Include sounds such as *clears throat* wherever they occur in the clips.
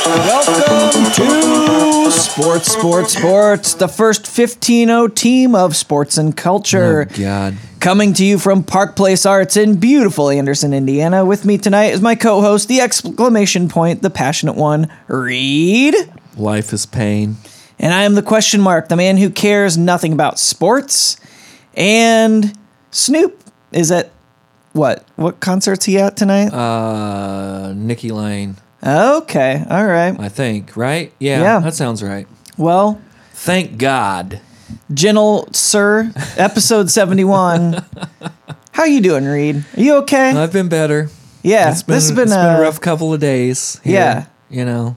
Welcome to Sports, Sports, Sports, the first 15 team of sports and culture. Oh, God. Coming to you from Park Place Arts in beautiful Anderson, Indiana. With me tonight is my co host, the exclamation point, the passionate one, Reed. Life is pain. And I am the question mark, the man who cares nothing about sports. And Snoop is at what? What concert's he at tonight? Uh, Nikki Lane, okay, all right. I think, right? Yeah, Yeah. that sounds right. Well, Thank God. Gentle Sir, episode 71. *laughs* How you doing, Reed? Are you okay? I've been better. yeah, It's been, this has been, it's been a rough couple of days. here, Yeah. You know,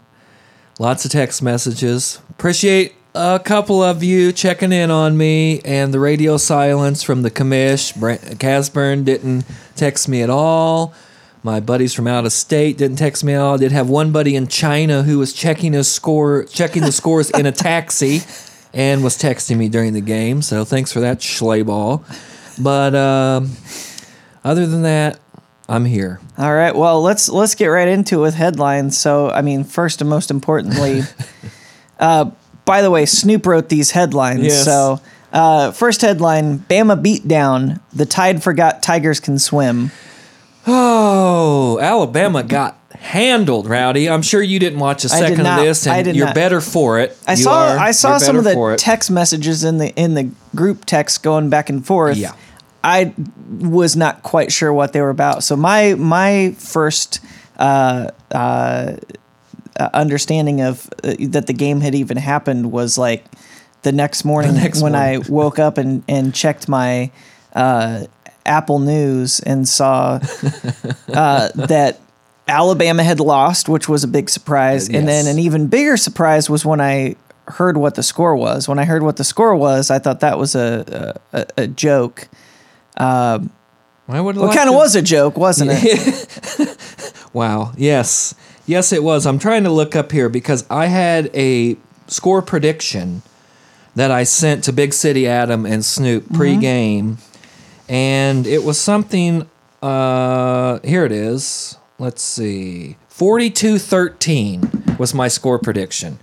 lots of text messages. Appreciate a couple of you checking in on me and the radio silence from the commish. Brent, Casburn didn't text me at all. My buddies from out of state didn't text me at all. I did have one buddy in China who was checking his score, checking the scores in a taxi, and was texting me during the game. So thanks for that, schleyball. But um, other than that, I'm here. All right, well, let's let's get right into it with headlines. So, I mean, first and most importantly, *laughs* uh, by the way, Snoop wrote these headlines. Yes. So, uh, first headline: Bama beat down. The Tide forgot Tigers can swim. Oh, Alabama got handled, Rowdy. I'm sure you didn't watch a second not. of this, and you're not. better for it. I You saw are. I saw some of the text messages in the in the group text going back and forth. Yeah. I was not quite sure what they were about. So my my first uh, uh, uh, understanding of uh, that the game had even happened was like the next morning next when morning. I *laughs* woke up and and checked my uh, Apple News and saw uh, *laughs* that Alabama had lost, which was a big surprise. And then an even bigger surprise was when I heard what the score was. When I heard what the score was, I thought that was a a, a, joke. I would Well, it kind of to- was a joke, wasn't it? *laughs* Wow. Yes. Yes, it was. I'm trying to look up here because I had a score prediction that I sent to Big City Adam and Snoop Mm-hmm. pregame, and it was something. Uh, here it is. Let's see. 42 13 was my score prediction.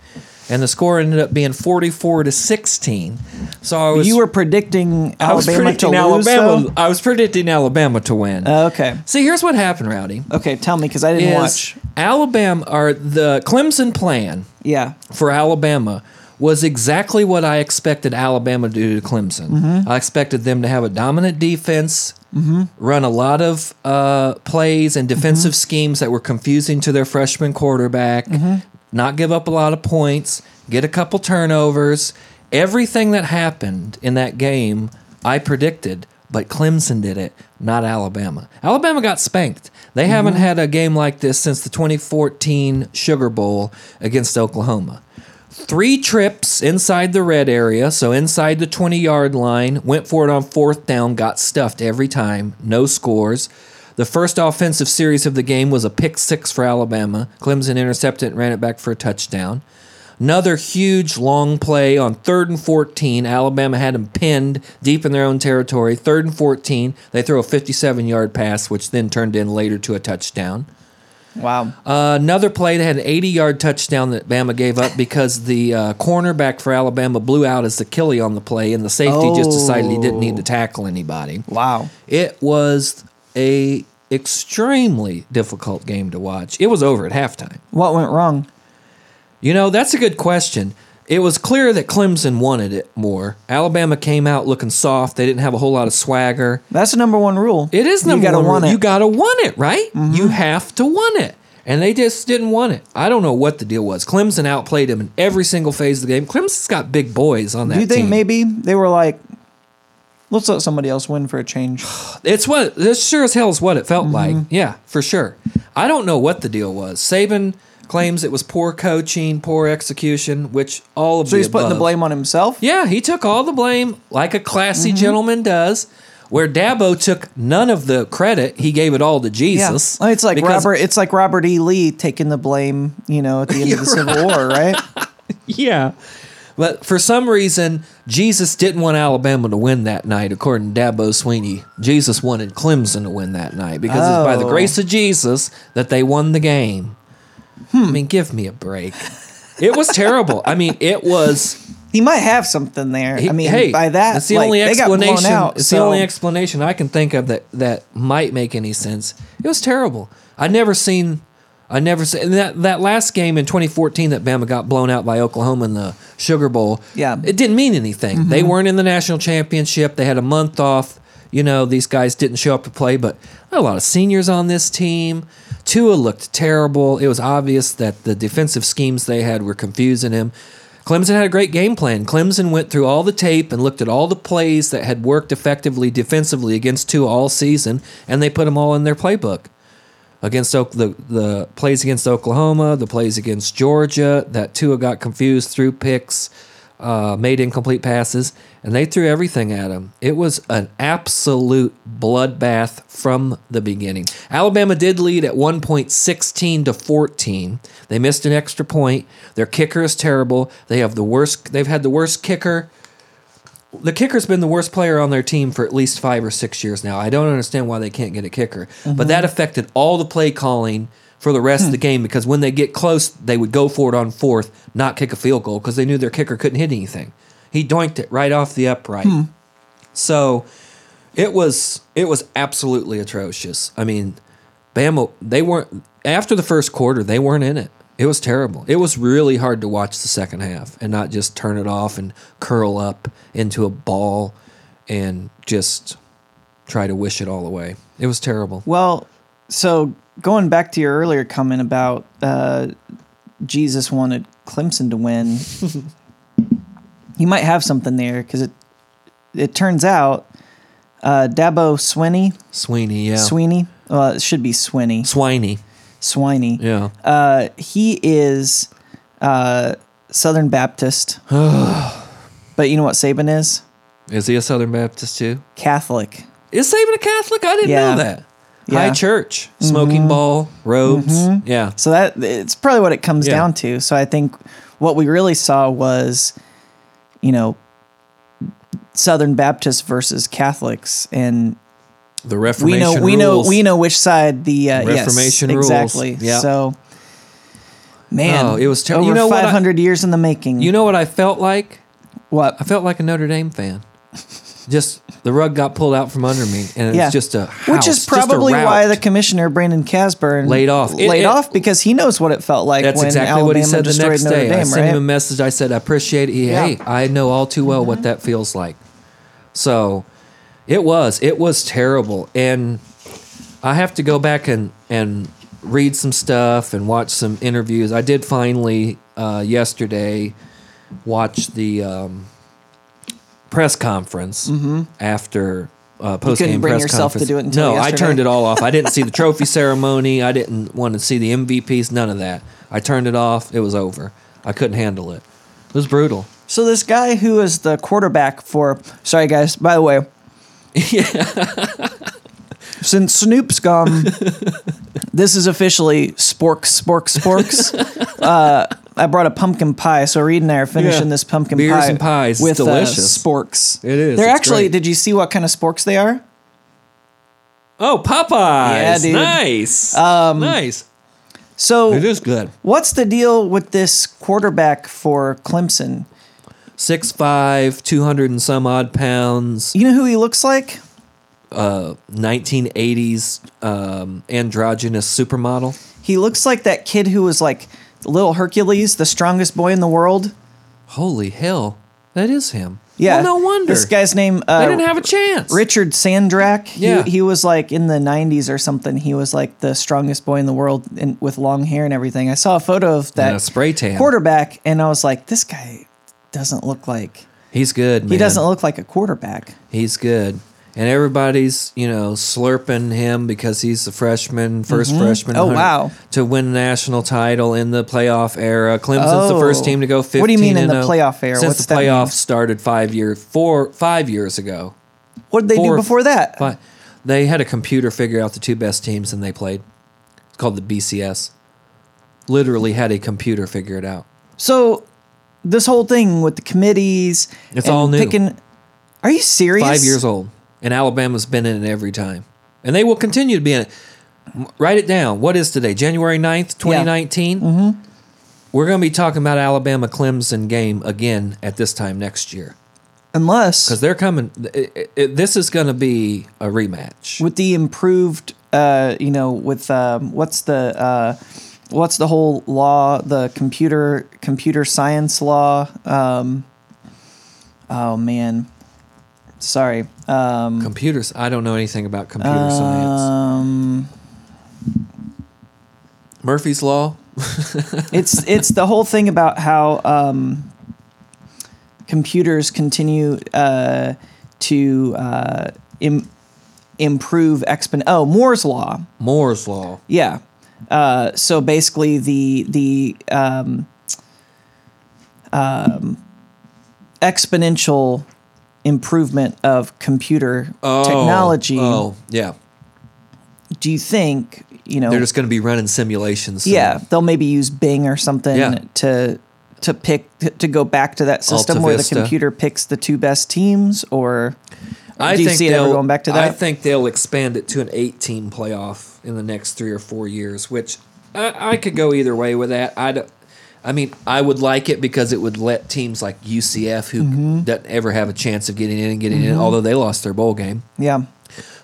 And the score ended up being 44 to 16. So I was you were predicting Alabama I was Alabama to predicting lose. Alabama. though? I was predicting Alabama to win. Uh, okay, See, here's what happened, Rowdy. okay, tell me because I didn't watch. Alabama or the Clemson plan Yeah, for Alabama was exactly what I expected Alabama to do to Clemson. Mm-hmm. I expected them to have a dominant defense, run a lot of uh, plays and defensive Mm-hmm. schemes that were confusing to their freshman quarterback, not give up a lot of points, get a couple turnovers. Everything that happened in that game, I predicted, but Clemson did it, not Alabama. Alabama got spanked. They haven't had a game like this since the 2014 Sugar Bowl against Oklahoma three trips inside the red area, so inside the 20 yard line, went for it on fourth down, got stuffed every time, no scores. The first offensive series of the game was a pick six for Alabama. Clemson intercepted and ran it back for a touchdown. Another huge long play on third and 14. Alabama had them pinned deep in their own territory. Third and 14. They throw a 57 yard pass, which then turned in later to a touchdown. Wow. Uh, another play that had an 80 yard touchdown that Bama gave up because the uh, cornerback for Alabama blew out his Achilles on the play, and the safety just decided he didn't need to tackle anybody. Wow. It was a extremely difficult game to watch. It was over at halftime. What went wrong? You know, that's a good question. It was clear that Clemson wanted it more. Alabama came out looking soft. They didn't have a whole lot of swagger. That's the number one rule. It is number you gotta one. want rule. it. You gotta want it, right? You have to want it. And they just didn't want it. I don't know what the deal was. Clemson outplayed him in every single phase of the game. Clemson's got big boys on that Do you think team. maybe they were like, let's let somebody else win for a change? *sighs* It's what this sure as hell is what it felt Mm-hmm. like. Yeah, for sure. I don't know what the deal was. Saban claims it was poor coaching, poor execution, which all of So he's putting the blame on himself. Yeah, he took all the blame like a classy Mm-hmm. gentleman does. Where Dabo took none of the credit, he gave it all to Jesus. Well, it's like Robert. It's like Robert E. Lee taking the blame. You know, at the end of the *laughs* Civil War, right? *laughs* Yeah. But for some reason, Jesus didn't want Alabama to win that night, according to Dabo Sweeney. Jesus wanted Clemson to win that night because it's by the Oh. grace of Jesus that they won the game. I mean, give me a break. It was terrible. I mean, it was. He might have something there. He- I mean, hey, by that, it's the like, only they got blown explanation. out, it's so- the only explanation I can think of that that might make any sense. It was terrible. I never seen. I never seen that that last game in 2014 that Bama got blown out by Oklahoma in the Sugar Bowl. Yeah. it didn't mean anything. They mm-hmm. weren't in the national championship. They had a month off. You know, these guys didn't show up to play, but a lot of seniors on this team. Tua looked terrible. It was obvious that the defensive schemes they had were confusing him. Clemson had a great game plan. Clemson went through all the tape and looked at all the plays that had worked effectively defensively against Tua all season, and they put them all in their playbook. Against Oak- the the plays against Oklahoma, the plays against Georgia, that Tua got confused, through picks, uh, made incomplete passes, and they threw everything at him. It was an absolute bloodbath from the beginning. Alabama did lead at one point 16 to 14. They missed an extra point. Their kicker is terrible. They have the worst they've had the worst kicker the kicker's been the worst player on their team for at least five or six years now. I don't understand why they can't get a kicker. But that affected all the play calling for the rest of the hmm. game because when they get close, they would go for it on fourth, not kick a field goal because they knew their kicker couldn't hit anything. He doinked it right off the upright. Hmm. So it was it was absolutely atrocious. I mean, Bama they weren't after the first quarter, they weren't in it. It was terrible. It was really hard to watch the second half and not just turn it off and curl up into a ball and just try to wish it all away. It was terrible. Well, so going back to your earlier comment about uh, Jesus wanted Clemson to win, *laughs* you might have something there because it it turns out uh, Dabo Swinney, Sweeney, yeah. Sweeney, well, it should be Swinney, Swiney, Swiney. yeah. Uh, he is uh, Southern Baptist, *sighs* but you know what Saban is? Is he a Southern Baptist too? Catholic. Is Saban a Catholic? I didn't Yeah. know that. Yeah. High church, smoking ball, robes. Yeah. So that it's probably what it comes Yeah. down to. So I think what we really saw was, you know, Southern Baptists versus Catholics, and The Reformation. we know we know we know which side the uh, Reformation yes, rules. exactly. Yeah. So, man, Oh, it was ter- over you know what I- five hundred years in the making. You know what I felt like? what? I felt like a Notre Dame fan. Just the rug got pulled out from under me, and Yeah. it's just a house, Which is probably why the commissioner Brandon Casburn Laid off. It- laid it- off because he knows what it felt like That's when exactly Alabama what he said the next Notre day. I sent right? him a message. I said, I appreciate it. He, Yeah. Hey, I know all too well what that feels like. So it was. It was terrible. And I have to go back and, and read some stuff and watch some interviews. I did finally, uh, yesterday, watch the um, press conference after. Uh, post game bring press yourself to conference. do it until no, I yesterday? turned it all off. I didn't see the *laughs* trophy ceremony. I didn't want to see the MVPs. None of that. I turned it off. It was over. I couldn't handle it. It was brutal. So this guy who is the quarterback for sorry guys, by the way. *laughs* Since Snoop's *laughs* gone, this is officially Sporks, Sporks, Sporks. uh, I brought a pumpkin pie, so Reed and I are finishing Yeah. this pumpkin Beers pie and pies. It's with uh, delicious. sporks. It is. They're It's actually. great. Did you see what kind of sporks they are? Oh, Popeyes. Yeah, dude. Nice. Um, nice. So, It is good. what's the deal with this quarterback for Clemson? 6'5", 200 and some odd pounds, You know who he looks like? 1980s um, androgynous supermodel. He looks like that kid who was like little Hercules, the strongest boy in the world. Holy hell. That is him. Yeah, Well, no wonder. This guy's name they uh, didn't have a chance. Richard Sandrak. He, Yeah. he was like in the '90s or something. He was like the strongest boy in the world and with long hair and everything. I saw a photo of that spray tan. quarterback, and I was like, this guy doesn't look like He's good, man. he doesn't look like a quarterback. He's good. And everybody's, you know, slurping him because he's the freshman, 1st mm-hmm. freshman Oh, wow. to win national title in the playoff era. Clemson's the Oh. first team to go 15 What do you mean in the oh. playoff era? Since What's the playoff started 5 years 4 5 years ago. What did they do before that? But they had a computer figure out the two best teams and they played. It's called the BCS. Literally had a computer figure it out. So this whole thing with the committees, It's and all new. Picking, are you serious? Five years old. And Alabama's been in it every time. And they will continue to be in it. Write it down. What is today? January 9th, 2019? Mm-hmm. We're going to be talking about Alabama Clemson game again at this time next year Unless because they're coming. it- it- this is going to be a rematch. with the improved, uh, you know, with um, what's the uh, what's the whole law, the computer computer science law. Um, oh man, sorry. Um, Computers. I don't know anything about computer science. um, Murphy's Law. *laughs* it's it's the whole thing about how um, computers continue uh, to uh, Im- improve expon. Oh, Moore's law. Moore's Law. Yeah. Uh, so basically, the the um, um, exponential improvement of computer Oh, technology. Oh, yeah. Do you think you know? They're just going to be running simulations. soon. yeah, they'll maybe use Bing or something Yeah. to to pick to go back to that system Alta where the computer picks the two best teams, or I do you think see it ever they'll- going back to that? I think they'll expand it to an 18 playoff in the next three or four years, which I, I could go either way with that. I don't. I mean, I would like it because it would let teams like UCF, who Mm-hmm. doesn't ever have a chance of getting in and getting in, although they lost their bowl game, yeah.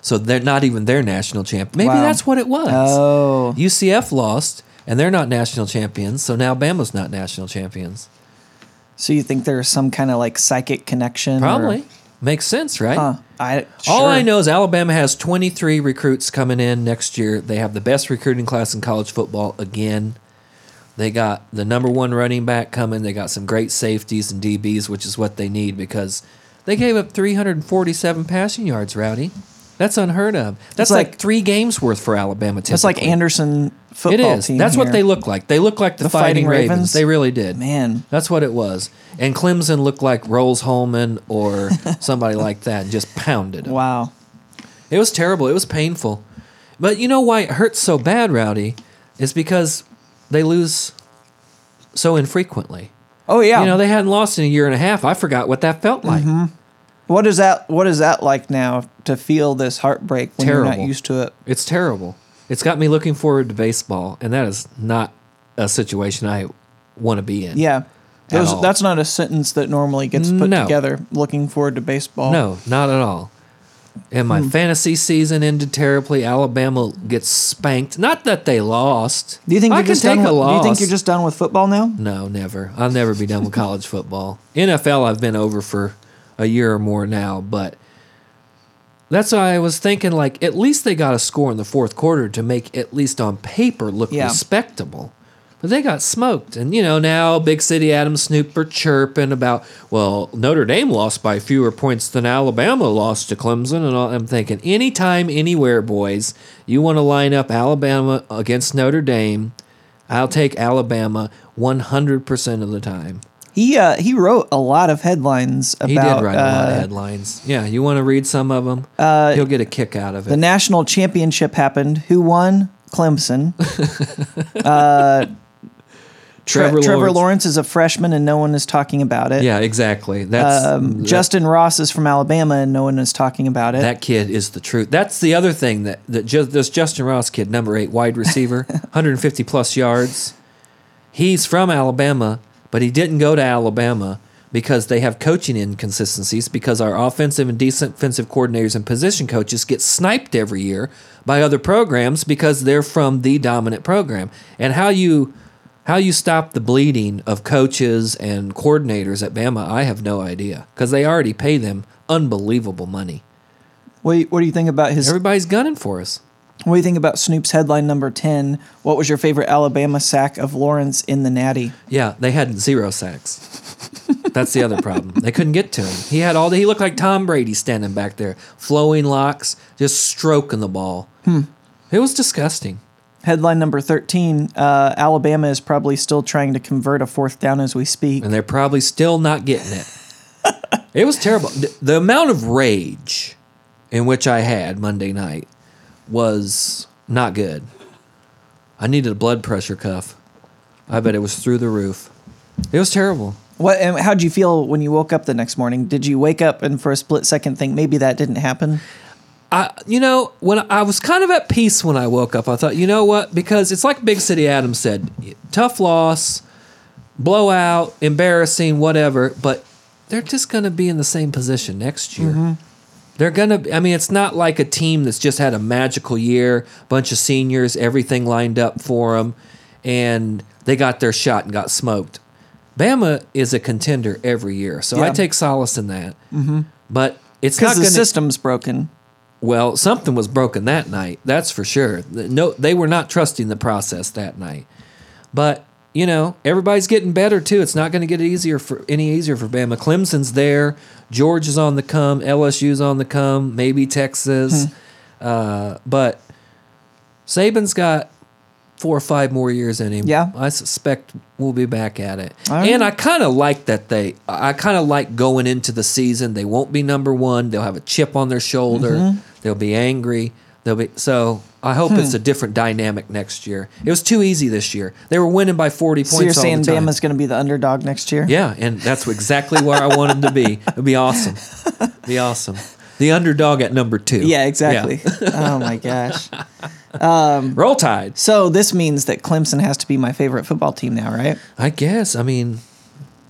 so they're not even their national champ. Maybe Wow. that's what it was. Oh, UCF lost, and they're not national champions, so now Bama's not national champions. so you think there's some kind of like psychic connection? or- Probably makes sense, right? Huh. I All I know is Alabama has 23 recruits coming in next year. They have the best recruiting class in college football again. They got the number one running back coming. They got some great safeties and DBs, which is what they need because they gave up 347 passing yards, Rowdy. That's unheard of. That's like, like- three games worth for Alabama. It's like. Anderson It football is. team. That's what they look like. They look like the, The Fighting, Fighting Ravens. Ravens? They really did. Man, That's what it was. And Clemson looked like Rolls Holman or *laughs* somebody like that and just pounded 'em. wow. It was terrible. It was painful. But you know why it hurts so bad, Rowdy? Is because they lose so infrequently. Oh yeah. You know, they hadn't lost in a year and a half. I forgot what that felt like. Mm-hmm. what is that? What is that like now to feel this heartbreak when you're not used to it? It's terrible. It's got me looking forward to baseball, and that is not a situation I want to be in. Yeah. Those, that's not a sentence that normally gets put No. together. Looking forward to baseball. No, not at all. And my Hmm. fantasy season ended terribly. Alabama gets spanked. Not that they lost. Do you think I you're can just take done? a With, do you think you're just done with football now? No, never. I'll never be done with college *laughs* football. NFL, I've been over for a year or more now, but that's why I was thinking like at least they got a score in the fourth quarter to make at least on paper look Yeah. respectable. But they got smoked, and you know now Big City Adam Snoop are chirping about well Notre Dame lost by fewer points than Alabama lost to Clemson, and all, I'm thinking anytime, anywhere, boys, you want to line up Alabama against Notre Dame, I'll take Alabama 100% of the time. He uh, he wrote a lot of headlines about He did write a lot of uh, headlines. Yeah, you want to read some of them? He'll get a kick out of it. the national championship happened. Who won? Clemson. *laughs* uh, Tre- Trevor, Lawrence. is a freshman and no one is talking about it. Yeah, exactly. That's Um, that- Justyn Ross is from Alabama and no one is talking about it. That kid is the truth. That's the other thing that that just this Justyn Ross kid, number eight wide receiver, *laughs* 150 plus yards. He's from Alabama, but he didn't go to Alabama because they have coaching inconsistencies. Because our offensive and defensive coordinators and position coaches get sniped every year by other programs because they're from the dominant program. And how you how you stop the bleeding of coaches and coordinators at Bama, I have no idea because they already pay them unbelievable money. what, do you, what do you think about his? Everybody's gunning for us. What do you think about Snoop's headline number ten? What was your favorite Alabama sack of Lawrence in the Natty? Yeah, they had zero sacks. That's the other problem. They couldn't get to him. He had all the, he looked like Tom Brady standing back there, flowing locks, just stroking the ball. Hmm. It was disgusting. Headline number thirteen: uh, Alabama is probably still trying to convert a fourth down as we speak. And they're probably still not getting it. it was terrible. The, the amount of rage in which I had Monday night was not good. I needed a blood pressure cuff. I bet it was through the roof. It was terrible. What? And how'd you feel when you woke up the next morning? Did you wake up and for a split second think maybe that didn't happen? I, you know, when I was kind of at peace when I woke up, I thought, you know what? Because it's like Big City Adam said, tough loss, blowout, embarrassing, whatever. But they're just going to be in the same position next year. They're going to, I mean, it's not like a team that's just had a magical year, bunch of seniors, everything lined up for them, and they got their shot and got smoked. Bama is a contender every year. So I take solace in that. Mm-hmm. But it's not Because the going to. system's broken. Well, something was broken that night. That's for sure. No, they were not trusting the process that night. But you know, everybody's getting better too. It's not going to get easier for any easier for Bama. Clemson's there. George is on the come. LSU's on the come. Maybe Texas. Hmm. Uh, but Saban's got four or five more years in him. Yeah. I suspect we'll be back at it. Right. And I kind of like that they. I kind of like going into the season. They won't be number one. They'll have a chip on their shoulder. Mm-hmm. They'll be angry. They'll be so. I hope it's Hmm. a different dynamic next year. It was too easy this year. They were winning by forty points. So you're all saying the time. Bama's going to be the underdog next year? Yeah, and that's exactly where I want them to be. It'd be awesome. Be awesome. The underdog at number two. Yeah, exactly. oh my gosh. *laughs* Roll Tide. So this means that Clemson has to be my favorite football team now, right? I guess. I mean,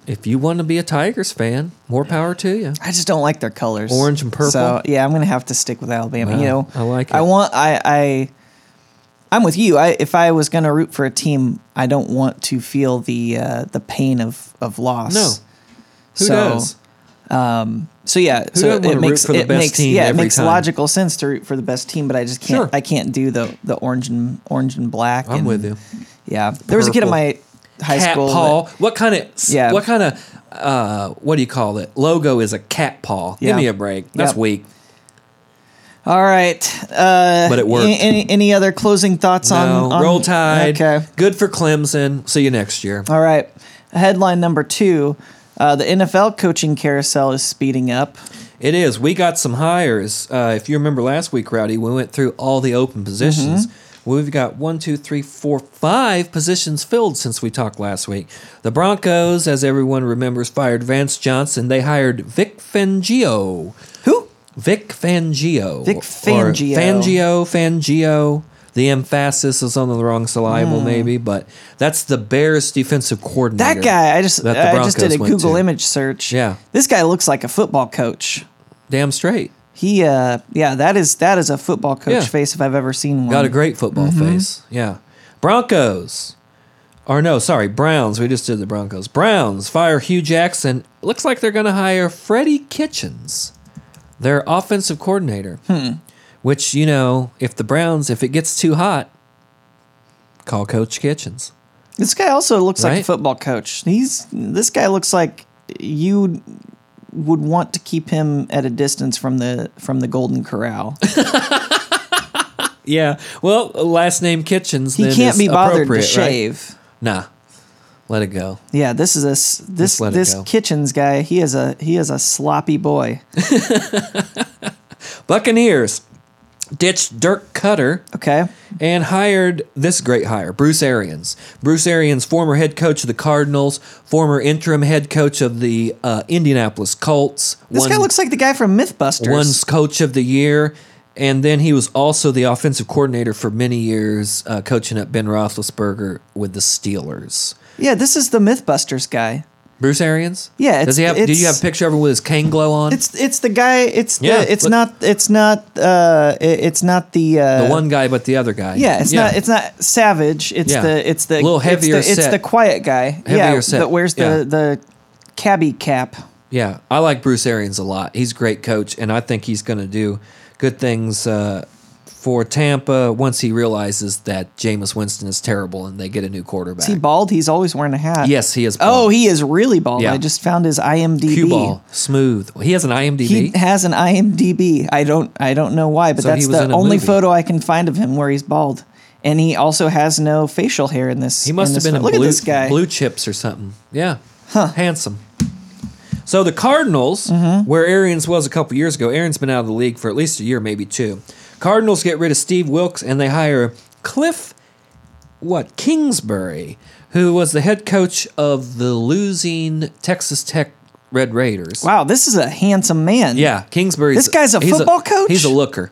if you want to be a Tigers fan, more power to you. I just don't like their colors. Orange and purple? So yeah, I'm gonna have to stick with Alabama. you know, I like It. I want. I. I. I'm with you. I if I was gonna root for a team, I don't want to feel the uh, the pain of of loss. No. Who So, does? So yeah, so doesn't it root makes for the it makes yeah it makes time? logical sense to root for the best team, but I just can't Sure. I can't do the the orange and orange and black. I'm and- with you. Yeah, there was a kid in my high cat school. that- paw. What kind of? Yeah. What kind of? Uh, what do you call it? Logo is a cat paw. Give me a break. That's Yep. weak. All right. Uh, But it worked. Any, any, other closing thoughts No, on, on roll tide. Okay. Good for Clemson. See you next year. All right. Headline number two: uh, The NFL coaching carousel is speeding up. It is. We got some hires. Uh, if you remember last week, Rowdy, we went through all the open positions. We've got one, two, three, four, five positions filled since we talked last week. The Broncos, as everyone remembers, fired Vance Johnson. They hired Vic Fangio. Who? Vic Fangio. Vic Fangio. Fangio, Fangio. The emphasis is on the wrong syllable, hmm. maybe, but that's the Bears defensive coordinator. That guy. I just I just did a Google to. image search. Yeah. This guy looks like a football coach. Damn straight. He uh yeah, that is that is a football coach Yeah. face if I've ever seen one. Got a great football Mm-hmm. face. Yeah. Broncos. Or no, sorry, Browns. We just did the Broncos. Browns fire Hue Jackson. Looks like they're going to hire Freddie Kitchens, their offensive coordinator. Hmm. Which, you know, if the Browns, if it gets too hot, call Coach Kitchens. This guy also looks like a Right? football coach. He's this guy looks like you would want to keep him at a distance from the from the Golden Corral. *laughs* Yeah. Well, last name Kitchens. He then can't be bothered to appropriate, right? shave. Nah. Let it go. Yeah, this is a this Just let it this. Kitchens guy. He is a he is a sloppy boy. *laughs* Buccaneers ditched Dirk Koetter Okay, and hired this great hire, Bruce Arians. Bruce Arians, former head coach of the Cardinals, former interim head coach of the uh, Indianapolis Colts. this guy looks like the guy from MythBusters. won coach of the year, and then he was also the offensive coordinator for many years, uh, coaching up Ben Roethlisberger with the Steelers. yeah, this is the MythBusters guy. Bruce Arians. Yeah, Does he have? Do you have a picture of him with his Kangol on? It's it's the guy. It's the, Yeah, it's look- not it's not uh it- it's not the uh, the one guy, but the other guy. Yeah, it's not it's not savage. It's Yeah. the it's the A little heavier It's the, it's the quiet guy. yeah, Heavier set. that wears Yeah. the the cabbie cap. Yeah, I like Bruce Arians a lot. He's a great coach, and I think he's going to do good things uh, for Tampa once he realizes that Jameis Winston is terrible and they get a new quarterback. Is he bald? He's always wearing a hat. yes, he is. Oh, he is really bald. Yeah. I just found his IMDb. cue ball, smooth. He has an IMDb. He has an IMDb. I don't I don't know why, but So that's the only movie. photo I can find of him where he's bald. And he also has no facial hair in this. He must have been in Look blue, at this guy. blue chips or something. Yeah, huh. handsome. So the Cardinals, Mm-hmm. where Arians was a couple years ago, Arians been out of the league for at least a year, maybe two. Cardinals get rid of Steve Wilks and they hire Kliff, what Kingsbury, who was the head coach of the losing Texas Tech Red Raiders. Wow, this is a handsome man. Yeah, Kingsbury. This guy's a football coach? He's a looker.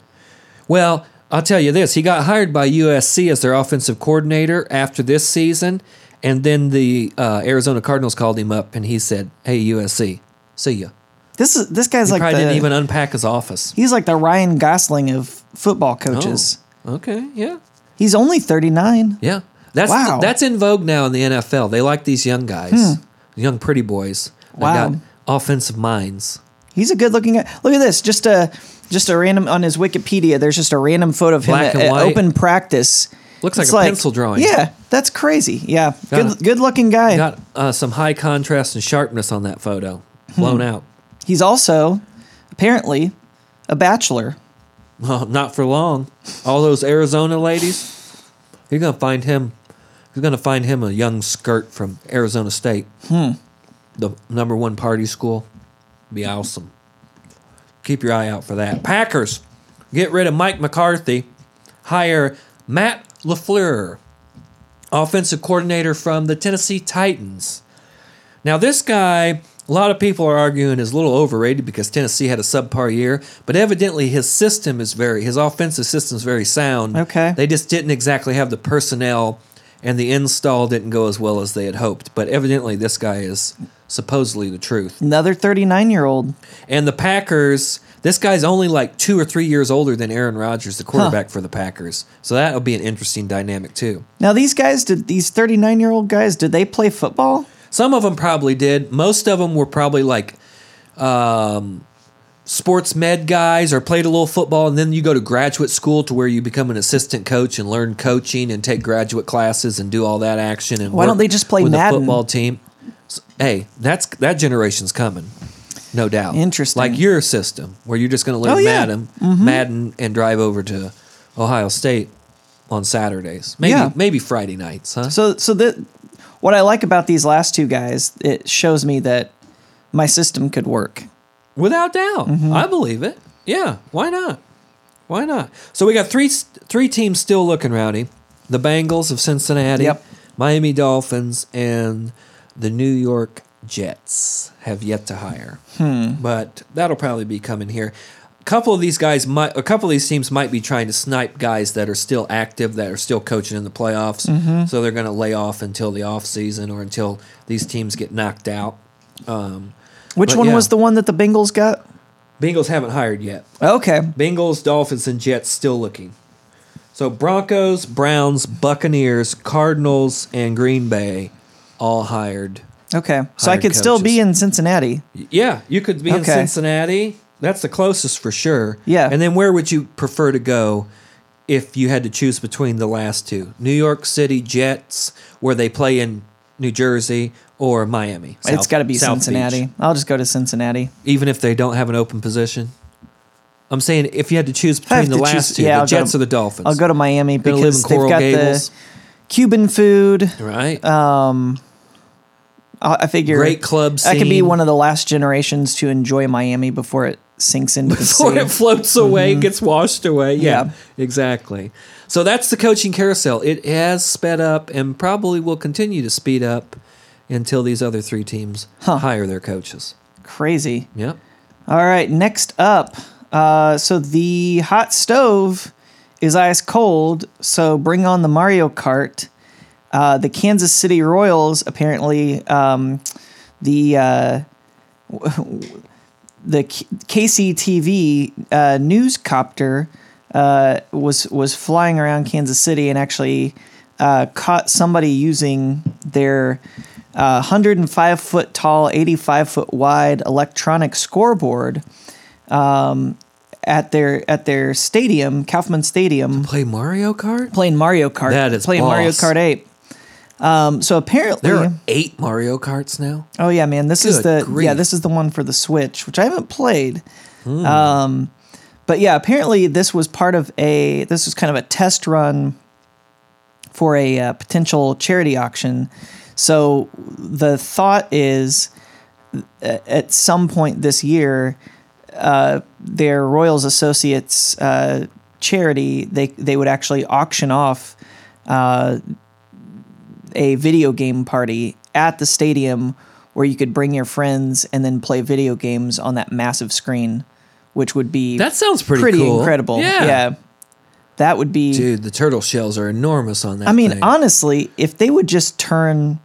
Well, I'll tell you this: he got hired by USC as their offensive coordinator after this season, and then the uh, Arizona Cardinals called him up, and he said, "Hey, USC, see ya." This is this guy's He like probably the, didn't even unpack his office. he's like the Ryan Gosling of football coaches. Oh, okay, yeah, He's only 39. yeah. That's Wow. Hmm. that's in vogue now in the NFL. They like these young guys, young pretty boys. Wow. got offensive minds. He's a good looking guy. Look at this. Just a just a random on his Wikipedia. There's just a random photo of him at, at open practice. Looks like It's a pencil drawing. Yeah, that's crazy. Yeah, Got good it. good looking guy. Got uh, some high contrast and sharpness on that photo. Hmm. Blown out. He's also apparently a bachelor. Well, not for long. All those Arizona ladies, you're gonna find him. You're gonna find him a young skirt from Arizona State, hmm. the number one party school. Be awesome. Keep your eye out for that. Packers get rid of Mike McCarthy, hire Matt Lafleur, offensive coordinator from the Tennessee Titans. Now, this guy, a lot of people are arguing is a little overrated because Tennessee had a subpar year, but evidently his system is very, his offensive system is very sound. Okay. They just didn't exactly have the personnel, and the install didn't go as well as they had hoped. But evidently, this guy is supposedly the truth. Another 39 year old. And the Packers, this guy's only like two or three years older than Aaron Rodgers, the quarterback for the Packers. So that'll be an interesting dynamic too. Now these guys did these 39 year old guys did they play football? Some of them probably did. Most of them were probably like um, sports med guys or played a little football, and then you go to graduate school to where you become an assistant coach and learn coaching and take graduate classes and do all that action. And Why don't they just play with Madden? the football team? S- Hey, that's that generation's coming, no doubt. Interesting. Like your system, where you're just going to learn Oh, yeah. Mm-hmm. Madden, Madden, and drive over to Ohio State on Saturdays, maybe Yeah. maybe Friday nights, huh? So so that what I like about these last two guys, it shows me that my system could work. Without doubt, Mm-hmm. I believe it. Yeah, why not? Why not? So we got three three teams still looking rowdy: the Bengals of Cincinnati, Yep. Miami Dolphins, and the New York Jets have yet to hire. Hmm. But that'll probably be coming here. A couple of these guys might, a couple of these teams might be trying to snipe guys that are still active, that are still coaching in the playoffs. Mm-hmm. So they're going to lay off until the off season or until these teams get knocked out. Um, Which one yeah. was the one that the Bengals got? Bengals haven't hired yet. Okay. Bengals, Dolphins, and Jets still looking. So Broncos, Browns, Buccaneers, Cardinals, and Green Bay all hired. Okay. So I could still be in Cincinnati. Yeah, you could be in Cincinnati. That's the closest for sure. Yeah. And then where would you prefer to go if you had to choose between the last two? New York City Jets, where they play in New Jersey, or Miami? It's got to be South Cincinnati. Beach, I'll just go to Cincinnati. even if they don't have an open position. I'm saying if you had to choose between the last choose- two, yeah, the I'll Jets to- or the Dolphins. I'll go to Miami Gonna live in because they've got Gables, the Cuban food. right? Um, I I figure Great club I could be one of the last generations to enjoy Miami before it sinks into the before sea. it floats away, gets washed away. Yeah, Yeah. exactly. So that's the coaching carousel. It has sped up and probably will continue to speed up until these other three teams Huh. hire their coaches. Crazy. Yep. All right, next up. Uh, so the hot stove is ice cold. So bring on the Mario Kart. Uh, the Kansas City Royals apparently um, the uh, the KCTV uh, news copter uh, was was flying around Kansas City and actually uh, caught somebody using their uh, 105 foot tall, 85 foot wide electronic scoreboard um, at their at their stadium, Kauffman Stadium, Play Mario Kart? playing Mario Kart. That is playing Mario. Kart 8. Um, so apparently, There are eight Mario Karts now. Oh yeah, man. This is the grief. yeah, this is the one for the Switch, which I haven't played. Hmm. Um, but yeah, apparently this was part of a this was kind of a test run for a uh, potential charity auction. So the thought is uh, at some point this year, uh, their Royals Associates uh, charity they they would actually auction off uh, a video game party at the stadium where you could bring your friends and then play video games on that massive screen, which would be That sounds pretty, cool. incredible. Yeah. Yeah. that would be. Dude, the turtle shells are enormous on that. I mean, thing. honestly, if they would just turn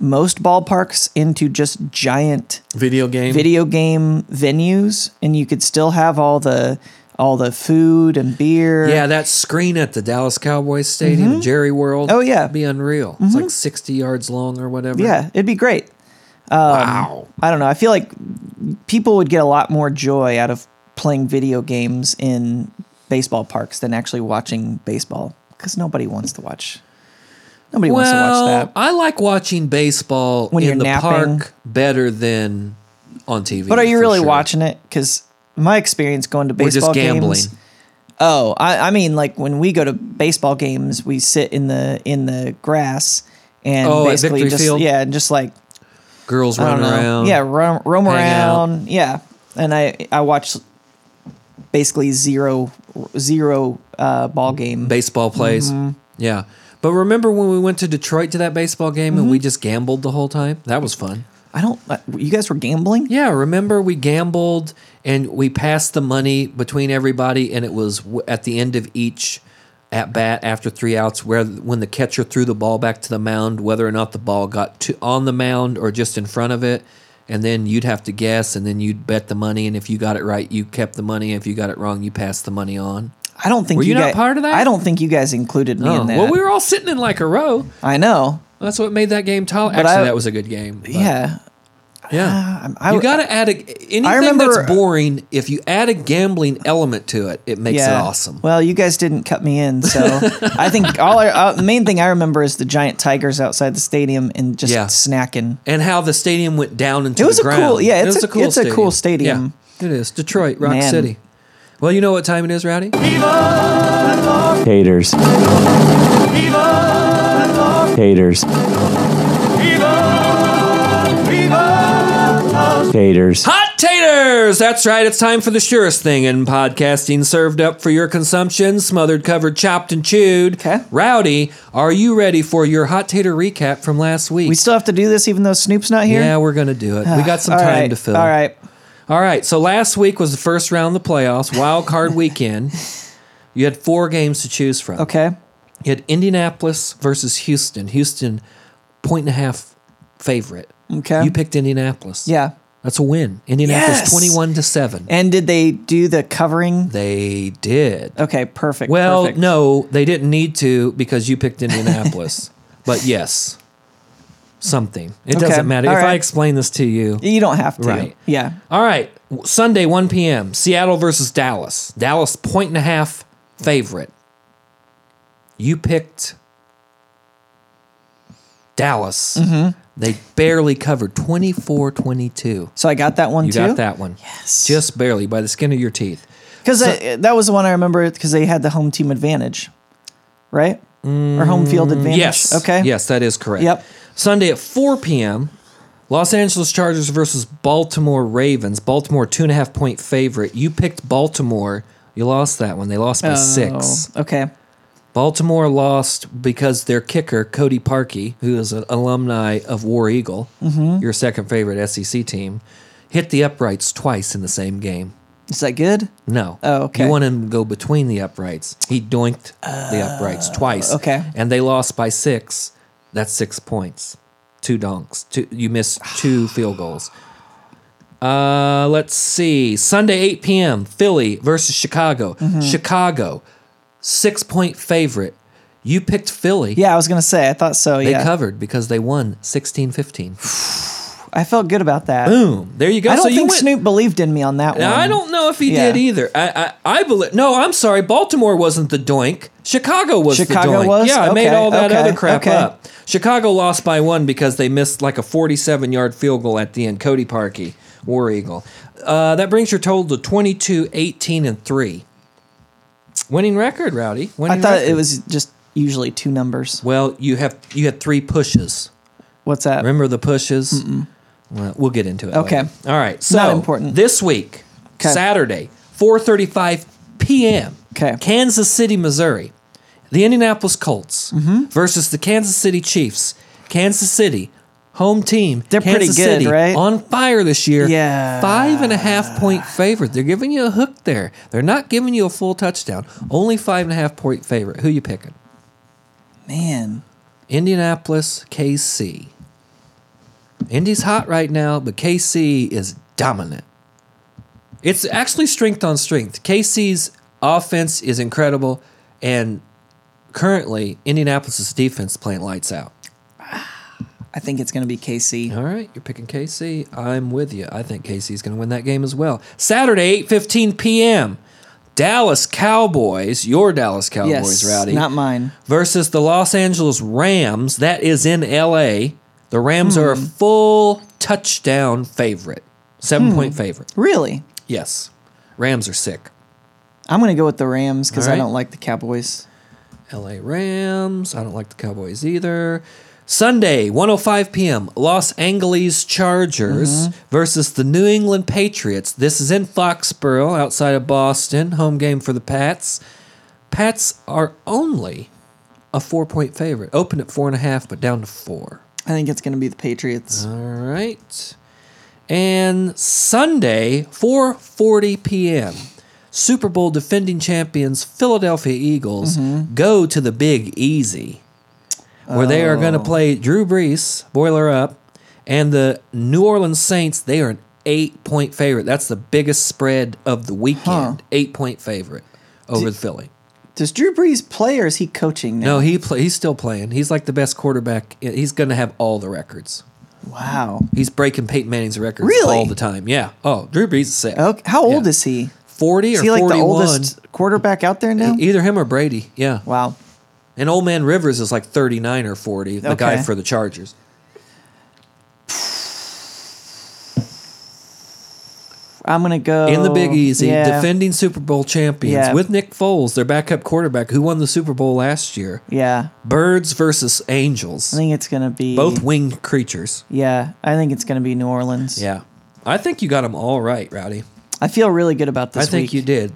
most ballparks into just giant video game. video game venues, and you could still have all the all the food and beer. Yeah, that screen at the Dallas Cowboys Stadium, Jerry World. Oh, yeah. it'd be unreal. It's like sixty yards long or whatever. yeah, it'd be great. Um, wow. I don't know. I feel like people would get a lot more joy out of playing video games in baseball parks than actually watching baseball because nobody wants to watch. Nobody wants to watch that. I like watching baseball When in the napping. park better than on TV. But are you really sure. watching it? Because my experience going to We're baseball just gambling. games. Oh, I, I mean, like when we go to baseball games, we sit in the in the grass and Oh, basically just Field? yeah, and just like Girls running around. yeah, roam, roam hang out. around, yeah. And I I watch basically zero zero uh, ball game. baseball plays. Mm-hmm. Yeah. But remember when we went to Detroit to that baseball game and Mm-hmm. we just gambled the whole time? That was fun. I don't. Uh, you guys were gambling? Yeah, remember we gambled and we passed the money between everybody, and it was at the end of each at bat after three outs, where when the catcher threw the ball back to the mound, whether or not the ball got to on the mound or just in front of it, and then you'd have to guess, and then you'd bet the money, and if you got it right, you kept the money. If you got it wrong, you passed the money on. I don't think Were you not guys, part of that? I don't think you guys included me Oh, in that. well, we were all sitting in like a row. I know. That's what made that game. But Actually, I- that was a good game. but- Yeah. Yeah. I, you got to add a anything remember- that's boring. If you add a gambling element to it, it makes it awesome. Well, you guys didn't cut me in, so I think *laughs* all I, uh, the main thing I remember is the giant tigers outside the stadium and just Yeah. snacking. and how the stadium went down into It was the a cool- ground. yeah, It it's was a- cool. it's a cool stadium. Yeah, it is Detroit, Rock Man. City. Well, you know what time it is, Rowdy? Haters. Haters. Haters. Hot taters! That's right. It's time for the surest thing in podcasting, served up for your consumption, smothered, covered, chopped, and chewed. Okay. Rowdy, are you ready for your hot tater recap from last week? We still have to do this even though Snoop's not here. yeah, we're gonna do it. We got some All time right, to fill. All right. All right. So last week was the first round of the playoffs, wild card weekend. You had four games to choose from. Okay. You had Indianapolis versus Houston. Houston, point and a half favorite. Okay. You picked Indianapolis. Yeah. That's a win. Indianapolis Yes! 21 to 7. And did they do the covering? They did. Okay, perfect. Well, perfect. no, they didn't need to because you picked Indianapolis. *laughs* but yes, something. It Okay, doesn't matter. all if I explain this to you. You don't have to. Right. Yeah. All right. Sunday, 1 p.m. Seattle versus Dallas. Dallas, point and a half favorite. You picked Dallas. Mm-hmm. They barely covered 24 22. So I got that one You too. got that one. Yes. Just barely by the skin of your teeth. Because that was the one I remember because they had the home team advantage, right? or home field advantage. Mm, Yes. Okay. Yes, that is correct. Yep. Sunday at 4 p.m., Los Angeles Chargers versus Baltimore Ravens. Baltimore, two and a half point favorite. You picked Baltimore. You lost that one. They lost by six. Oh, okay. Baltimore lost because their kicker, Cody Parkey, who is an alumni of War Eagle, Mm-hmm. your second favorite SEC team, hit the uprights twice in the same game. Is that good? No. Oh, okay. You want him to go between the uprights. He doinked the uprights twice. Oh, okay. And they lost by six. That's six points. Two donks. Two, you missed two *sighs* field goals. Uh, let's see. Sunday, 8 p.m. Philly versus Chicago. Mm-hmm. Chicago, six point favorite. You picked Philly. Yeah, I was gonna say. I thought so. They yeah. covered because they won 16 15. I felt good about that. Boom. There you go. I don't so you think Snoop believed in me on that one. I don't know if he Yeah. did either. I, I I believe. No, I'm sorry. Baltimore wasn't the doink. Chicago was Chicago the doink. was? Yeah, I made all that okay, other crap okay. up. Chicago lost by one because they missed like a 47 yard field goal at the end. Cody Parkey, War Eagle. Uh, that brings your total to 22, 18, and three. Winning record, Rowdy. I thought record. it was just usually two numbers. Well, you have you had three pushes. What's that? Remember the pushes? Well, we'll get into it. Okay. later. All right. So Not important. This week, 'Kay. Saturday, 4:35 p.m. 'Kay. Kansas City, Missouri. The Indianapolis Colts Mm-hmm. versus the Kansas City Chiefs. Kansas City, home team. They're pretty good, City, right? On fire this year. Yeah. Five and a half point favorite. They're giving you a hook there. They're not giving you a full touchdown. Only five and a half point favorite. Who you picking? Man. Indianapolis, KC. Indy's hot right now, but KC is dominant. It's actually strength on strength. KC's offense is incredible, and currently Indianapolis' defense playing lights out. I think it's going to be KC. All right, you're picking KC. I'm with you. I think KC's going to win that game as well. Saturday, 8:15 p.m. Dallas Cowboys, your Dallas Cowboys, yes, Rowdy, not mine. versus the Los Angeles Rams. That is in LA. The Rams are a hmm. full touchdown favorite, seven point hmm. favorite. Really? Yes, Rams are sick. I'm going to go with the Rams because All I don't like the Cowboys. LA Rams. I don't like the Cowboys either. Sunday, 1:05 p.m. Los Angeles Chargers mm-hmm. versus the New England Patriots. This is in Foxborough, outside of Boston. Home game for the Pats. Pats are only a four-point favorite. Open at four and a half, but down to four. I think it's going to be the Patriots. All right. And Sunday, 4:40 p.m. Super Bowl defending champions Philadelphia Eagles mm-hmm. go to the Big Easy, where they are going to oh. play Drew Brees, boiler up, and the New Orleans Saints. They are an eight-point favorite. That's the biggest spread of the weekend. Huh. Eight-point favorite over the Philly. Does Drew Brees play or is he coaching now? No, he play, he's still playing. He's like the best quarterback. He's going to have all the records. Wow. He's breaking Peyton Manning's records Really? all the time. Yeah. Oh, Drew Brees is sick. Okay. How old Yeah. is he? 40 Is or he like 41. the oldest quarterback out there now? Either him or Brady. Yeah. Wow. And Old Man Rivers is like 39 or 40, the guy Okay. for the Chargers. I'm going to go. In the Big Easy, Yeah. defending Super Bowl champions Yeah. with Nick Foles, their backup quarterback who won the Super Bowl last year. Yeah. Birds versus Angels. I think it's going to be. Both winged creatures. Yeah. I think it's going to be New Orleans. Yeah. I think you got them all right, Rowdy. I feel really good about this I think week. you did.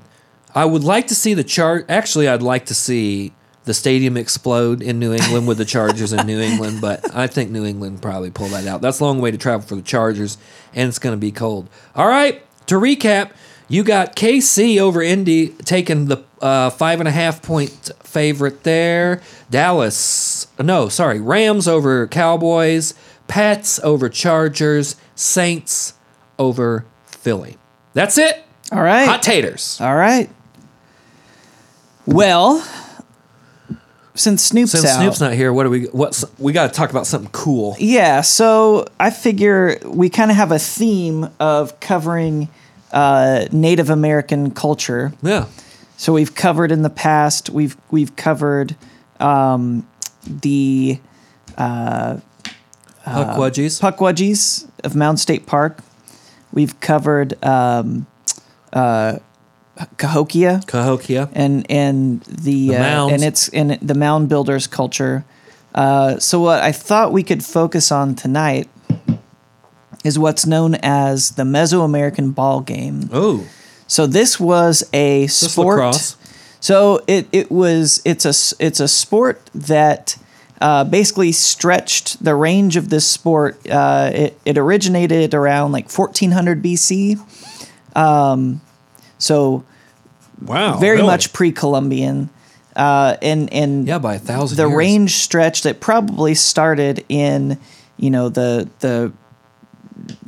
I would like to see the chart. Actually, I'd like to see the stadium explode in New England with the Chargers in New England, but I think New England probably pull that out. That's a long way to travel for the Chargers, and it's going to be cold. All right, to recap, you got KC over Indy taking the uh, five and a half point favorite there. Dallas, no, sorry, Rams over Cowboys. Pats over Chargers. Saints over Philly. That's it. All right. Hot taters. All right. Well, since Snoop's Since out, Snoop's not here, what do we? What's we got to talk about something cool? yeah. So I figure we kind of have a theme of covering uh, Native American culture. Yeah. So we've covered in the past. We've we've covered um, the Pukwudgies. Pukwudgies of Mound State Park. We've covered um, uh, Cahokia. Cahokia. and and the, The uh, and it's and the mound builders culture. Uh, so what I thought we could focus on tonight is what's known as the Mesoamerican ball game. Oh, So this was a this sport. lacrosse. So it it was it's a it's a sport that uh, basically stretched the range of this sport. Uh, it it originated around like 1400 BC. Um, so Wow. very really? much pre-Columbian, uh, and and Yeah, by a thousand. the years. range stretched. that probably started in you know the the